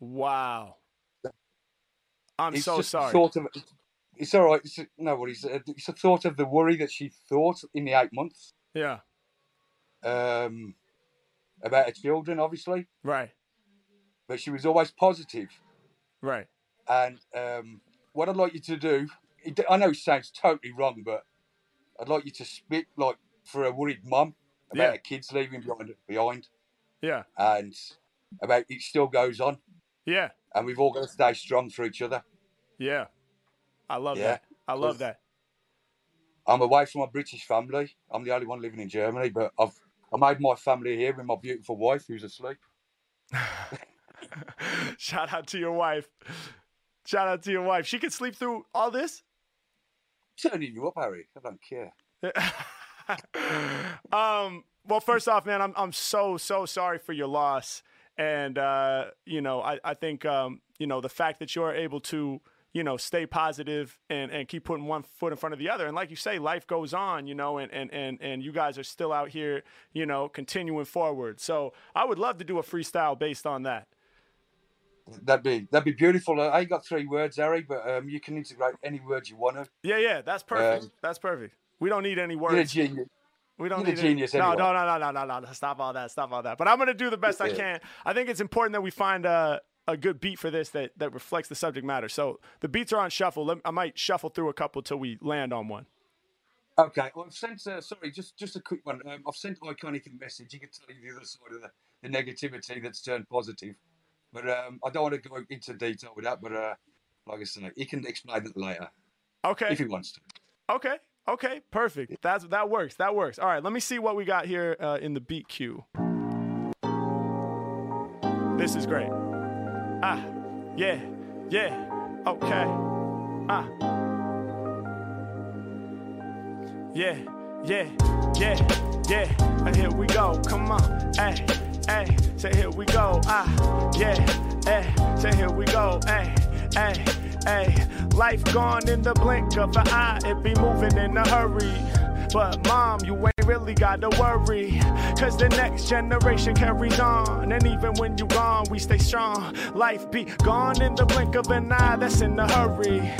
Wow. I'm It's so sorry. Of, it's all right. It's, no worries. Uh, It's a thought of the worry that she thought in the eight months Yeah. um, about her children, obviously, Right. but she was always positive. Right. And um, what I'd like you to do, I know it sounds totally wrong, but I'd like you to speak like for a worried mum about Yeah. her kids leaving behind, behind, Yeah. and about it still goes on, Yeah. and we've all got to stay strong for each other. Yeah. I love Yeah. that. I love that. I'm away from my British family. I'm the only one living in Germany, but I've I made my family here with my beautiful wife who's asleep. *laughs* Shout out to your wife. Shout out to your wife. She can sleep through all this. Turning you up, Harry. I don't care. *laughs* um, well, first off, man, I'm I'm so so sorry for your loss, and uh, you know, I I think um, you know the fact that you're able to you know stay positive and and keep putting one foot in front of the other, and like you say, life goes on, you know, and and and and you guys are still out here, you know, continuing forward. So I would love to do a freestyle based on that. That'd be that'd be beautiful. I ain't got three words, Harry, but um, you can integrate any words you want to. Yeah, yeah, that's perfect. Um, that's perfect. We don't need any You're a words. genius. We don't You're need any- genius no, anyway. no, no, no, no, no, no. Stop all that. Stop all that. But I'm gonna do the best I can. I think it's important that we find a a good beat for this that that reflects the subject matter. So the beats are on shuffle. Let- I might shuffle through a couple till we land on one. Okay, well, I've sent. Uh, sorry, just just a quick one. Um, I've sent iconic a message. You can tell you the other side of the, the negativity that's turned positive, but um, I don't want to go into detail with that. But uh, like I said, he can explain it later Okay. if he wants to. Okay. Okay. Perfect. That's that works. That works. All right. Let me see what we got here uh, in the beat queue. This is great. Ah. Yeah. Yeah. Okay. Ah. Yeah. Yeah. Yeah. Yeah. And here we go. Come on. Hey. Hey. Say here we go. Ah. Yeah. Hey. Say here we go. Hey. Hey. Hey. Life gone in the blink of an eye. It be moving in a hurry. But mom, you ain't really gotta worry. Cause the next generation carries on. And even when you gone, we stay strong. Life be gone in the blink of an eye, that's in a hurry.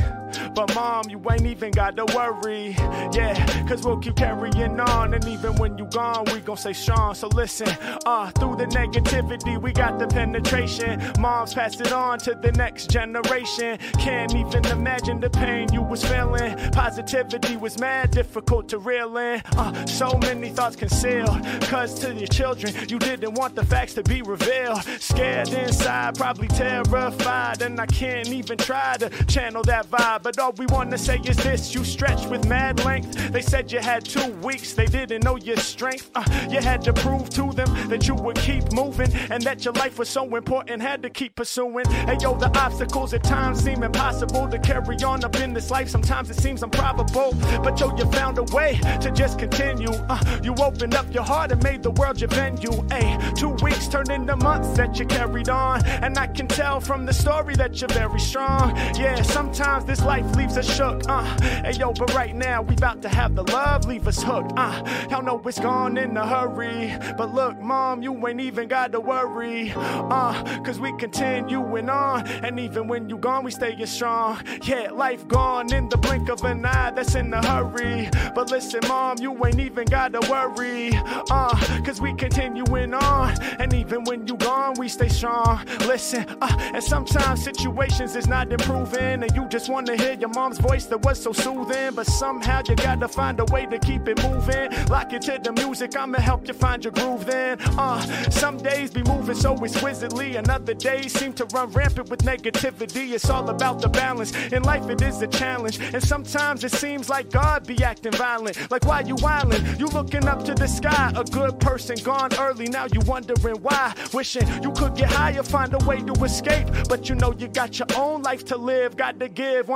But mom, you ain't even gotta worry. Yeah, cause we'll keep carrying on. And even when you gone, we gon' stay strong. So listen, uh, through the negativity, we got the penetration. Moms passed it on to the next generation. Can't even imagine the pain you was feeling. Positivity was mad difficult to reel in. Uh, so many thoughts concealed. Cause to your children, you didn't want the facts to be revealed. Scared inside, probably terrified. And I can't even try to channel that vibe. But all we wanna say is this you stretched with mad length. They said you had two weeks, they didn't know your strength. Uh, you had to prove to them that you would keep moving and that your life was so important, had to keep pursuing. Hey yo, the obstacles at times seem impossible to carry on up in this life. Sometimes it seems improbable, but yo, you found a way to just continue. Uh, you opened up your heart and made the world your venue. Hey, two weeks turned into months that you carried on, and I can tell from the story that you're very strong. Yeah, sometimes this life leaves us shook. Uh, hey yo, but right now we about to have the love leave us hooked. Uh, y'all know it's gone in a hurry, but look, mom, you ain't even got to worry. Uh, cause we continuing on, and even when you gone, we staying strong. Yeah, life gone in the blink of an eye, that's in a hurry. But listen, mom, you ain't even got to worry. Uh, cause we continuing on, and even when you gone, we stay strong. Listen, uh, and sometimes situations is not improving, and you just wanna hear your mom's voice that was so soothing. But somehow you gotta find a way to keep it moving. Lock it to the music, I'ma help you find your groove then. Uh, some days be moving so exquisitely, and other days seem to run rampant with negativity. It's all about the balance. In life, it is a challenge, and sometimes it seems like God be acting violent. Like, why you wildin'? You looking up to the sky, a good person gone early. Now you wondering why. Wishing you could get higher, find a way to escape. But you know you got your own life to live. Got to give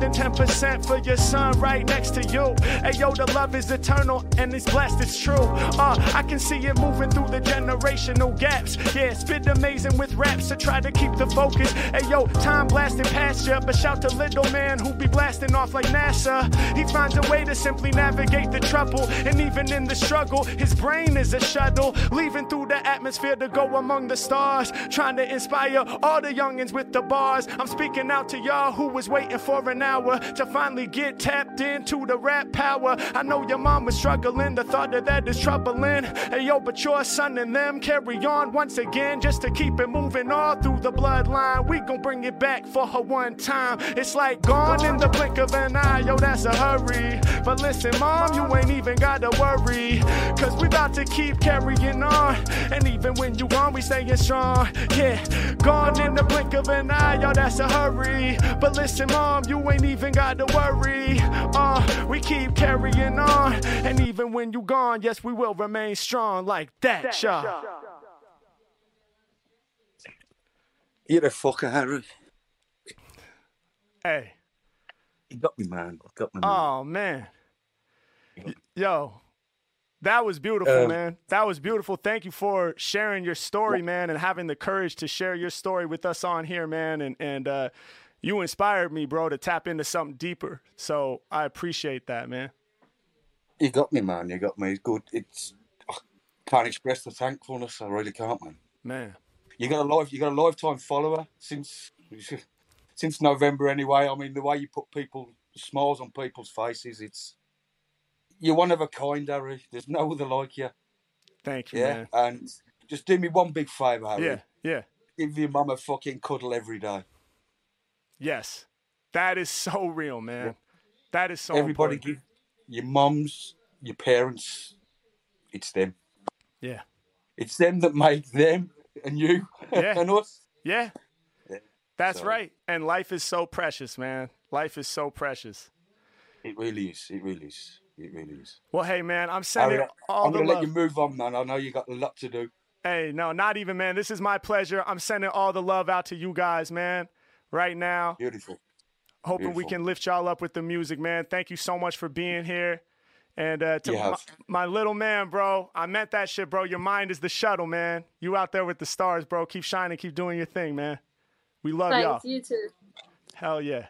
110% for your son right next to you. Hey yo, the love is eternal and it's blessed, it's true. Uh, I can see it moving through the generational gaps. Yeah, spit amazing with raps to try to keep the focus. Hey yo, time blasting past ya, but shout to little man who be blasting off like NASA. He finds a way to simply navigate the trouble, and even in the struggle, his brain is a shuttle, leaving through the atmosphere to go among the stars, trying to inspire all the youngins with the bars. I'm speaking out to y'all who was waiting for an hour to finally get tapped into the rap power. I know your mom was struggling, the thought of that is troubling. Hey yo, but your son and them carry on once again just to keep it moving all through the bloodline. We gon' bring it back for her one time. It's like gone in the blink of an eye, yo, that's a hurry. But listen, mom, you ain't even gotta worry. Cause we about to keep carrying on. And even when you gone, we staying strong. Yeah, gone in the blink of an eye, yo, that's a hurry. But listen, mom, you ain't even gotta worry. Uh, we keep carrying carrying on. And even when you gone, yes, we will remain strong like that, y'all. You're a fucker, Harry. Hey. You got me, man. You got me, man. Oh man. Yo. That was beautiful, Um, man. That was beautiful. Thank you for sharing your story, man, and having the courage to share your story with us on here, man. And and uh, you inspired me, bro, to tap into something deeper. So I appreciate that, man. You got me, man. You got me. It's good. It's I can't express the thankfulness. I really can't, man. Man. You got a life. You got a lifetime follower since since November, anyway. I mean, the way you put people smiles on people's faces. It's you're one of a kind, Harry. There's no other like you. Thank you, Yeah, man. and just do me one big favour, Harry. Yeah, yeah. Give your mum a fucking cuddle every day. Yes. That is so real, man. That is so Everybody important. give your moms, your parents. It's them. Yeah. It's them that make them and you *laughs* Yeah. and us. Yeah. Yeah. That's So- right. And life is so precious, man. Life is so precious. It really is. It really is. It really is. Well, hey, man, I'm sending Harry, all I'm the gonna love. let you move on, man. I know you got a lot to do. Hey, no, not even, man. This is my pleasure. I'm sending all the love out to you guys, man, right now. Beautiful. Hoping we can lift y'all up with the music, man. Thank you so much for being here. And uh, to You my, my little man, bro, I meant that shit, bro. Your mind is the shuttle, man. You out there with the stars, bro. Keep shining, keep doing your thing, man. We love y'all. You too. Hell yeah.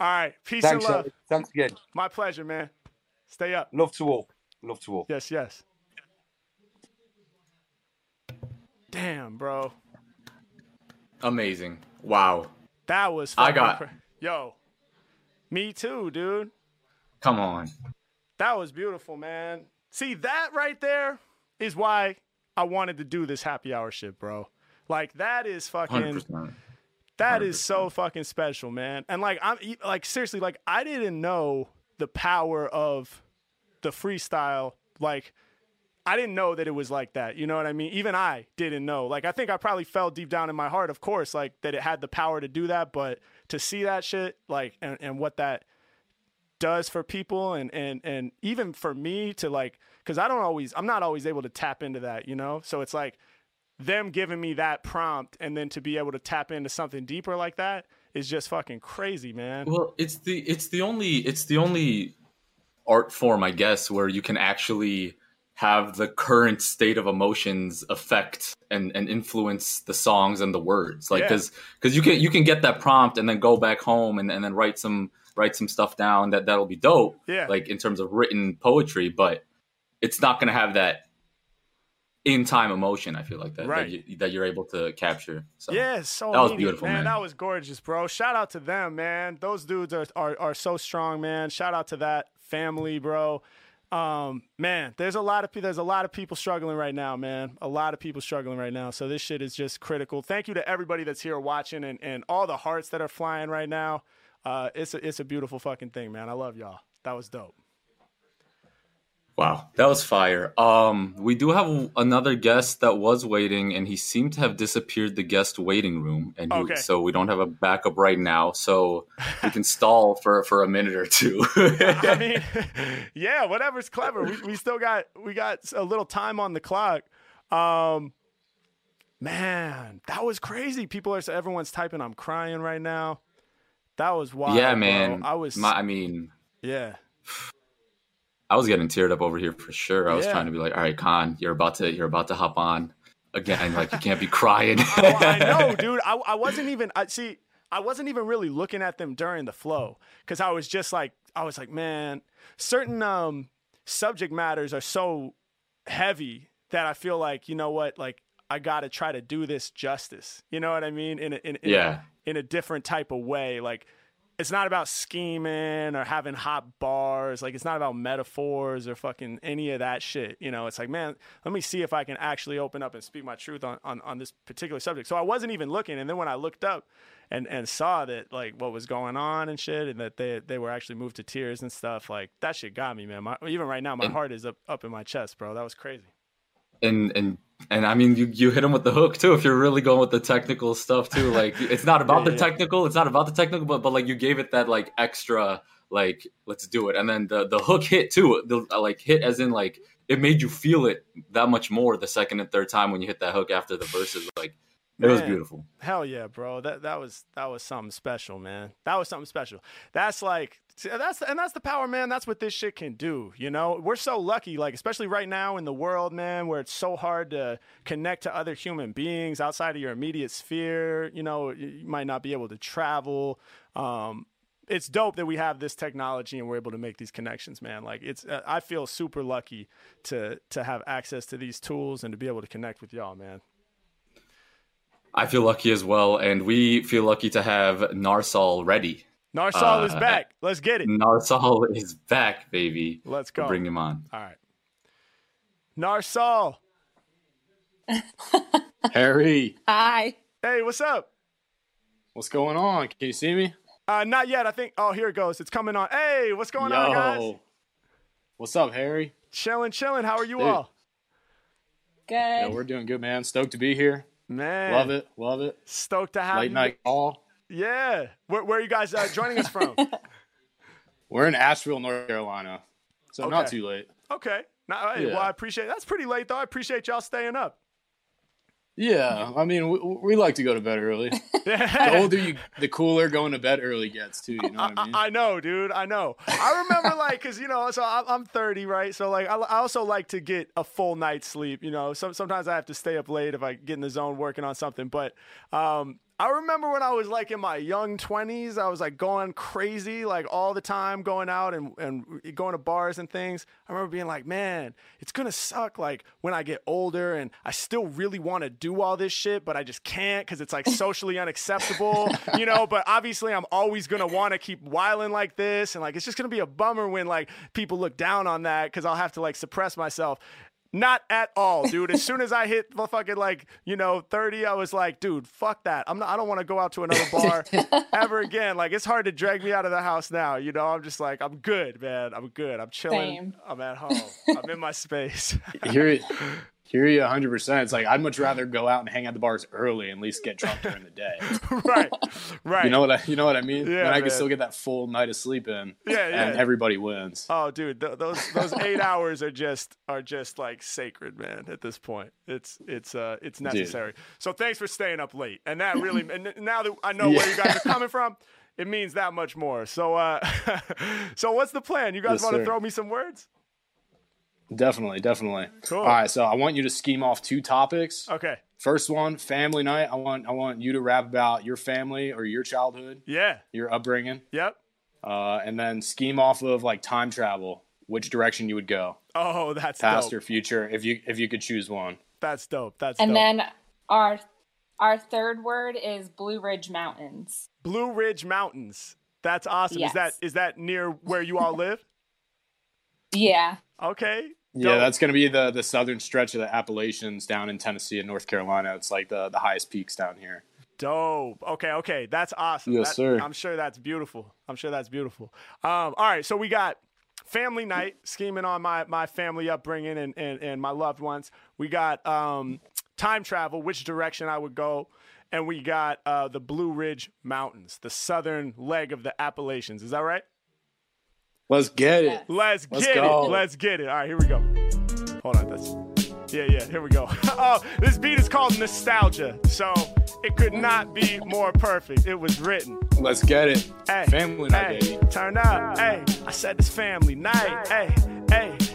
All right. Peace Thanks, and love. Harry. Thanks again. My pleasure, man. Stay up. Love to all. Love to all. Yes, yes. Damn, bro. Amazing. Wow. That was I got- cra- *laughs* Yo. Me too, dude. Come on. That was beautiful, man. See, that right there is why I wanted to do this happy hour shit, bro. Like that is fucking 100%. that is so fucking special, man. And like I'm like seriously, like I didn't know the power of the freestyle. Like I didn't know that it was like that. You know what I mean? Even I didn't know. Like I think I probably felt deep down in my heart, of course, like that it had the power to do that, but to see that shit, like and, and what that does for people and and and even for me to like because i don't always i'm not always able to tap into that you know so it's like them giving me that prompt and then to be able to tap into something deeper like that is just fucking crazy man Well, it's the it's the only it's the only art form, I guess, where you can actually have the current state of emotions affect and, and influence the songs and the words. Like Yeah. because because you can you can get that prompt and then go back home and, and then write some write some stuff down that that'll be dope. Yeah. Like in terms of written poetry, but it's not gonna have that in time emotion. I feel like that Right. that, you, that you're able to capture. So yeah, so that was beautiful, man. That was gorgeous, bro. Shout out to them, man. Those dudes are, are are so strong, man. Shout out to that family, bro. Um, man, there's a lot of pe- there's a lot of people struggling right now, man. A lot of people struggling right now. So this shit is just critical. Thank you to everybody that's here watching and, and all the hearts that are flying right now. Uh, it's a it's a beautiful fucking thing, man. I love y'all. That was dope. Wow, that was fire. Um, we do have another guest that was waiting, and he seemed to have disappeared the guest waiting room, and he, Okay. so we don't have a backup right now. So we can stall for for a minute or two. *laughs* I mean, *laughs* yeah, whatever's clever. We, we still got we got a little time on the clock. Um, man, that was crazy. People are everyone's typing. I'm crying right now. That was wild. yeah, bro. man. I was. My, I mean, yeah. I was getting teared up over here for sure. I was Yeah. trying to be like, "All right, Khan, you're about to you're about to hop on again. Like you can't be crying." *laughs* Oh, I *laughs* know, dude. I, I wasn't even. I see. I wasn't even really looking at them during the flow because I was just like, I was like, man, certain um subject matters are so heavy that I feel like, you know what, like I got to try to do this justice. You know what I mean? In a, in, in Yeah. a, in a different type of way, like. It's not about scheming or having hot bars. Like it's not about metaphors or fucking any of that shit. You know, it's like, man, let me see if I can actually open up and speak my truth on, on, on this particular subject. So I wasn't even looking. And then when I looked up and, and saw that like what was going on and shit and that they they were actually moved to tears and stuff, like that shit got me, man. My, even right now, my heart is up, up in my chest, bro. That was crazy. And and and I mean, you you hit him with the hook too. If you're really going with the technical stuff too, *laughs* like it's not about Yeah, the technical. It's not about the technical, but but like you gave it that like extra like let's do it. And then the the hook hit too. The like hit as in like it made you feel it that much more the second and third time when you hit that hook after the verses. Like it was beautiful. Hell yeah, bro. That that was that was something special, man. That was something special. That's like that's and that's the power, man. That's what this shit can do. You know, we're so lucky, like especially right now in the world, man, where it's so hard to connect to other human beings outside of your immediate sphere. You know, you might not be able to travel. Um, it's dope that we have this technology and we're able to make these connections, man. Like it's, uh, I feel super lucky to to have access to these tools and to be able to connect with y'all, man. I feel lucky as well, and we feel lucky to have Narsal ready. Narsal is Uh, back. Let's get it. Narsal is back, baby. Let's We'll go. Bring him on. All right. Narsal. *laughs* Harry, Hi. Hey, what's up? what's going on? Can you see me? Uh, not yet. I think. Oh, here it goes. It's coming on. Hey, what's going on, guys? What's up, Harry? Chilling, chilling. How are you Dude. all? Good. Yeah, we're doing good, man. Stoked to be here. Man, Love it, love it. Stoked to have Late you. night call. Yeah. Where, where are you guys uh, joining us from? *laughs* We're in Asheville, North Carolina, so not too late. okay. Not, Yeah. Well, I appreciate. That's pretty late though. I appreciate y'all staying up. Yeah, I mean, we, we like to go to bed early. *laughs* the older you, the cooler going to bed early gets too. You know what I mean? *laughs* I know, dude. I know. I remember, like, cause you know, so I'm, I'm 30, right? So like, I, I also like to get a full night's sleep. You know, some, sometimes I have to stay up late if I get in the zone working on something. But um, I remember when I was like in my young 20s, I was like going crazy, like all the time, going out and and going to bars and things. I remember being like, man, it's gonna suck, like when I get older and I still really want to do all this shit, but I just can't because it's like *laughs* socially unacceptable, you know. But obviously, I'm always gonna want to keep whiling like this, and like it's just gonna be a bummer when like people look down on that because I'll have to like suppress myself. Not at all, dude. As soon as I hit the fucking like, you know, 30, I was like, dude, fuck that. I'm not I don't want to go out to another *laughs* bar ever again. Like it's hard to drag me out of the house now, you know. I'm just like, I'm good, man. I'm good. I'm chilling. Same. I'm at home. I'm in my space. hear you, hear you 100. percent It's like I'd much rather go out and hang out the bars early and at least get drunk during the day. *laughs* right. Right. You know what I, you know what I mean? Yeah, and I man. can still get that full night of sleep in. Yeah, yeah. And everybody wins. Oh, dude, th- those those eight hours are just are just like sacred, man. At this point, it's it's uh it's necessary. So thanks for staying up late, and that really and now that I know where you guys are *laughs* coming from, it means that much more. So uh, *laughs* so what's the plan? You guys Yes, want to throw me some words? Definitely, definitely. Cool. All right, so I want you to scheme off two topics. Okay. First one, family night. I want I want you to rap about your family or your childhood, Yeah. your upbringing, Yep. uh, and then scheme off of like time travel, which direction you would go, Oh, that's past dope. or future, if you if you could choose one. That's dope. That's And dope. then our our third word is Blue Ridge Mountains. Blue Ridge Mountains. That's awesome. Is that Yes. is that near where you all live? *laughs* Yeah. Okay. Yeah, Dope. that's going to be the the southern stretch of the Appalachians down in Tennessee and North Carolina. It's like the the highest peaks down here. Dope. Okay, okay. That's awesome. Yes, That- sir. I'm sure that's beautiful. I'm sure that's beautiful. Um, all right, so we got family night, scheming on my, my family upbringing and, and, and my loved ones. We got um, time travel, which direction I would go. And we got uh, the Blue Ridge Mountains, the southern leg of the Appalachians. Is that right? Let's get it. Let's, Let's get go. it. Let's get it. All right, here we go. Hold on. That's yeah, yeah. Here we go. *laughs* oh, this beat is called Nostalgia, so it could not be more perfect. It was written. Let's get it. Hey, Family night, hey, baby. Turn up. Hey, I said it's family night. Hey, hey,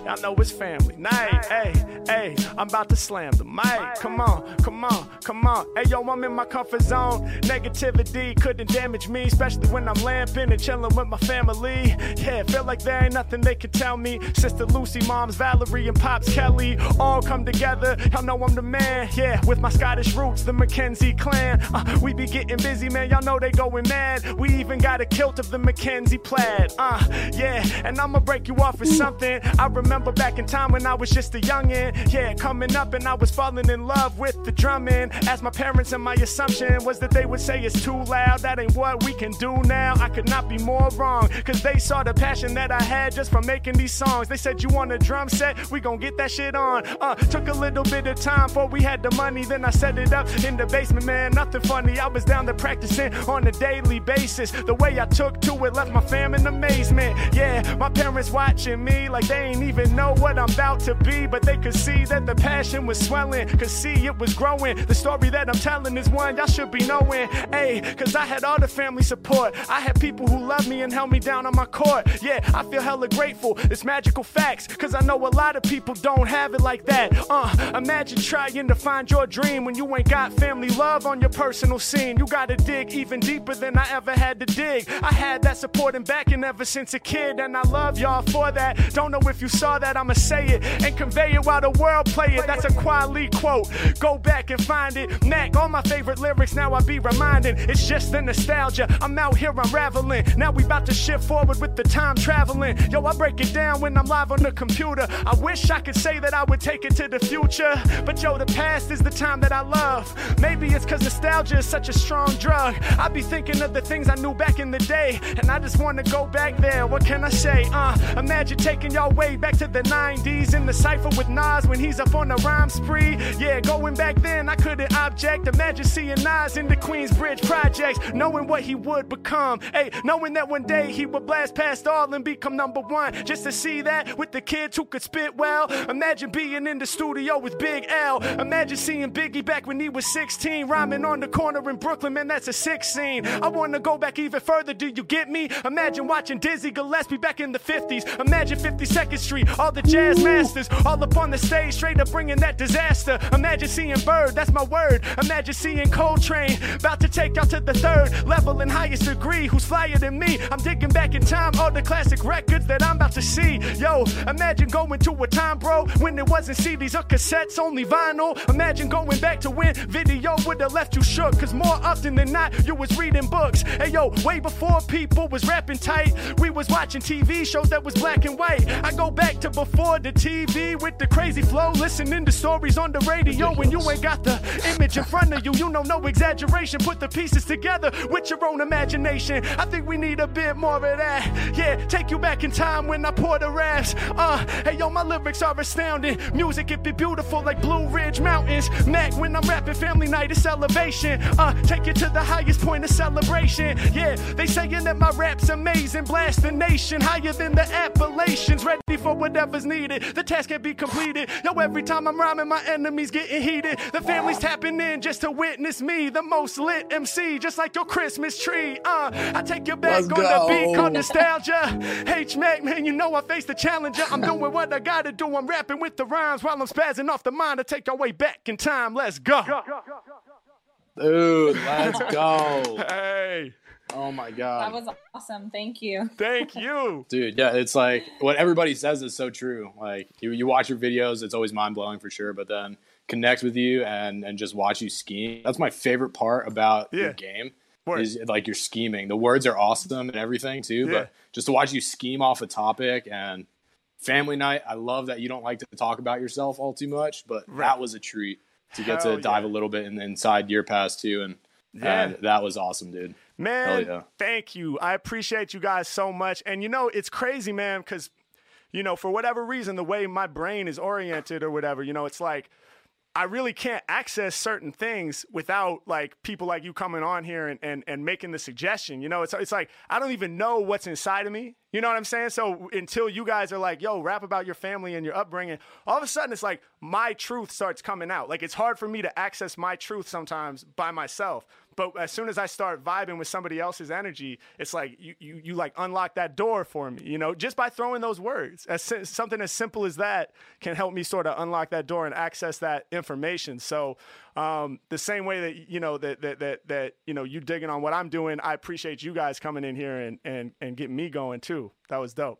y'all know it's family night. Hey, hey, I'm about to slam the mic. Come on, come on, come on. Hey, yo, I'm in my comfort zone. Negativity couldn't damage me, especially when I'm lamping and chilling with my family. Yeah, feel like there ain't nothing they can tell me. Sister Lucy, moms Valerie, and pops Kelly all come together. Y'all know I'm the man. Yeah, with my Scottish roots, the Mackenzie clan. Uh, we be getting busy, man. Y'all know they going mad. We even got a kilt of the Mackenzie plaid. Uh, yeah, and I'ma break you off with something. I remember remember back in time when I was just a youngin'. Yeah, coming up and I was falling in love with the drumming. As my parents and my assumption was that they would say it's too loud. That ain't what we can do now. I could not be more wrong. Cause they saw the passion that I had just from making these songs. They said, You want a drum set? We gon' get that shit on. Uh, took a little bit of time before we had the money. Then I set it up in the basement, man. Nothing funny. I was down there practicing on a daily basis. The way I took to it left my fam in amazement. Yeah, my parents watching me like they ain't even know what I'm about to be. But they could see that the passion was swelling. Could see it was growing. The story that I'm telling is one y'all should be knowing. Hey, cause I had all the family support. I had people who loved me and held me down on my court. Yeah, I feel hella grateful. It's magical facts. Cause I know a lot of people don't have it like that. Uh, imagine trying to find your dream when you ain't got family love on your personal scene. You gotta dig even deeper than I ever had to dig. I had that support and backing ever since a kid, and I love y'all for that. Don't know if you saw that, I'ma say it and convey it while the world play it. That's a quality quote. Go back and find it. Mack, all my favorite lyrics now I be reminding. It's just the nostalgia. I'm out here unraveling. Now we about to shift forward with the time traveling. Yo, I break it down when I'm live on the computer. I wish I could say that I would take it to the future. But yo, the past is the time that I love. Maybe it's cause nostalgia is such a strong drug. I be thinking of the things I knew back in the day. And I just wanna go back there. What can I say? Uh, imagine taking y'all way back to the 90s in the cypher with Nas when he's up on the rhyme spree. Yeah, going back then, I couldn't object. Imagine seeing Nas in the Queensbridge projects, knowing what he would become. Hey, knowing that one day he would blast past all and become number one. Just to see that with the kids who could spit well. Imagine being in the studio with Big L. Imagine seeing Biggie back when he was 16, rhyming on the corner in Brooklyn. Man, that's a sick scene. I wanna go back even further. Do you get me? Imagine watching Dizzy Gillespie back in the 50s. Imagine 52nd Street, all the jazz masters, all up on the stage, straight up bringing that disaster. Imagine seeing Bird, that's my word. Imagine seeing Coltrane, about to take y'all to the third level and highest degree. Who's flyer than me? I'm digging back in time, all the classic records that I'm about to see. Yo, imagine going to a time, bro, when there wasn't CDs or cassettes, only vinyl. Imagine going back to when video would have left you shook, cause more often than not, you was reading books. Hey yo, way before people was rapping tight, we was watching TV shows that was black and white. I go back to before the TV with the crazy flow, listening to stories on the radio when you ain't got the image in front of you. You know, no exaggeration. Put the pieces together with your own imagination. I think we need a bit more of that. Yeah, take you back in time when I pour the raps. Uh, hey yo, my lyrics are astounding. Music it be beautiful like Blue Ridge Mountains. Mack, when I'm rapping, family night is elevation. Uh, take it to the highest point of celebration. Yeah, they saying that my rap's amazing. Blast the nation higher than the Appalachians. Ready for whatever's needed. The task can be completed. Yo, every time I'm rhyming, my enemies getting heated. The family's tapping in just to witness me, the most lit MC, just like your Christmas tree. Uh, I take you back Let's on the beat called nostalgia. H Mack, man, you know I face the challenger. I'm doing what I gotta do. I'm rapping with the rhymes while I'm spazzing off the mind to take our way back in time. Let's go. Dude, let's go. hey. Oh my god. That was awesome. Thank you. *laughs* Thank you. Dude, yeah, it's like what everybody says is so true. Like you, you watch your videos, it's always mind blowing for sure. But then connect with you and and just watch you scheme. That's my favorite part about Yeah. your game. Word. Is like your scheming. The words are awesome and everything too. Yeah. But just to watch you scheme off a topic and family night. I love that you don't like to talk about yourself all too much, but that was a treat to get to dive a little bit in, inside your past too. And Yeah. and that was awesome, dude. Man, yeah. thank you. I appreciate you guys so much. And you know, it's crazy, man, because, you know, for whatever reason, the way my brain is oriented or whatever, you know, it's like I really can't access certain things without like people like you coming on here and, and, and making the suggestion. You know, it's it's like I don't even know what's inside of me. You know what I'm saying? So until you guys are like, yo, rap about your family and your upbringing, all of a sudden it's like my truth starts coming out. Like it's hard for me to access my truth sometimes by myself. But as soon as I start vibing with somebody else's energy, it's like you, you, you like unlock that door for me, you know, just by throwing those words. As si- something as simple as that can help me sort of unlock that door and access that information. So um, the same way that you know that that that that you know you digging on what I'm doing, I appreciate you guys coming in here and and and getting me going too. That was dope.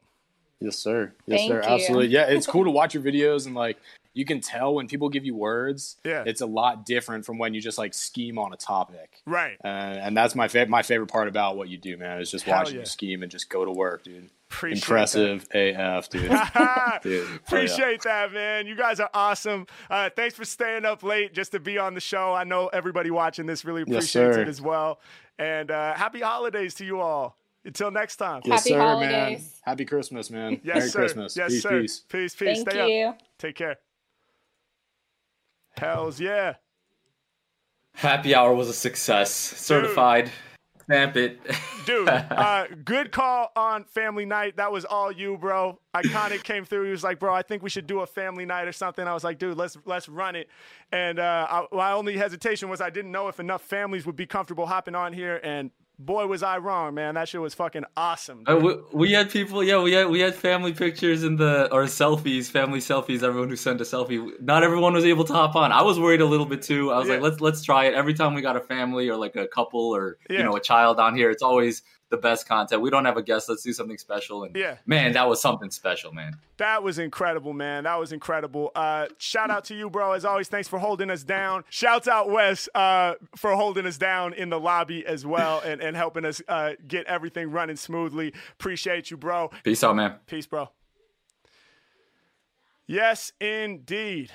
Yes, sir. Yes, Thank sir. you. Absolutely. Yeah, it's cool to watch your videos and like you can tell when people give you words. Yeah. It's a lot different from when you just like scheme on a topic. Right. Uh, and that's my favorite. My favorite part about what you do, man, is just Hell watching yeah. you scheme and just go to work, dude. Appreciate impressive AF, dude. *laughs* Dude, hell yeah. Appreciate that, man. You guys are awesome. Uh, thanks for staying up late just to be on the show. I know everybody watching this really Yes, appreciates sir. it as well. And uh, happy holidays to you all. Until next time. Yes, sir, man. Happy Christmas, man. Yes, Merry sir. Christmas. Yes, peace, sir. peace. Peace, peace. Thank Stay you. up. Take care. Hells yeah. Happy hour was a success. Certified. Stamp it. Dude, *laughs* uh, good call on family night. That was all you, bro. Iconic came through. He was like, "Bro, I think we should do a family night or something." I was like, "Dude, let's let's run it." And uh, I, my only hesitation was I didn't know if enough families would be comfortable hopping on here. And boy, was I wrong, man. That shit was fucking awesome. Uh, we, we had people, yeah, we had we had family pictures in the or selfies, family selfies. Everyone who sent a selfie, not everyone was able to hop on. I was worried a little bit too. I was like, let's let's try it. Every time we got a family or like a couple or Yeah. you know a child on here, it's always the best content. We don't have a guest. Let's do something special. And Yeah. man, that was something special, man. That was incredible, man. That was incredible. Uh, shout out to you, bro. As always, thanks for holding us down. Shouts out Wes uh, for holding us down in the lobby as well and, and helping us uh, get everything running smoothly. Appreciate you, bro. Peace out, man. Peace, bro. Yes, indeed.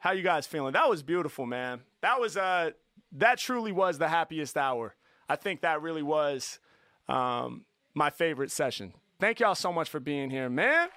How you guys feeling? That was beautiful, man. That was uh that truly was the happiest hour. I think that really was um my favorite session. Thank y'all so much for being here, man.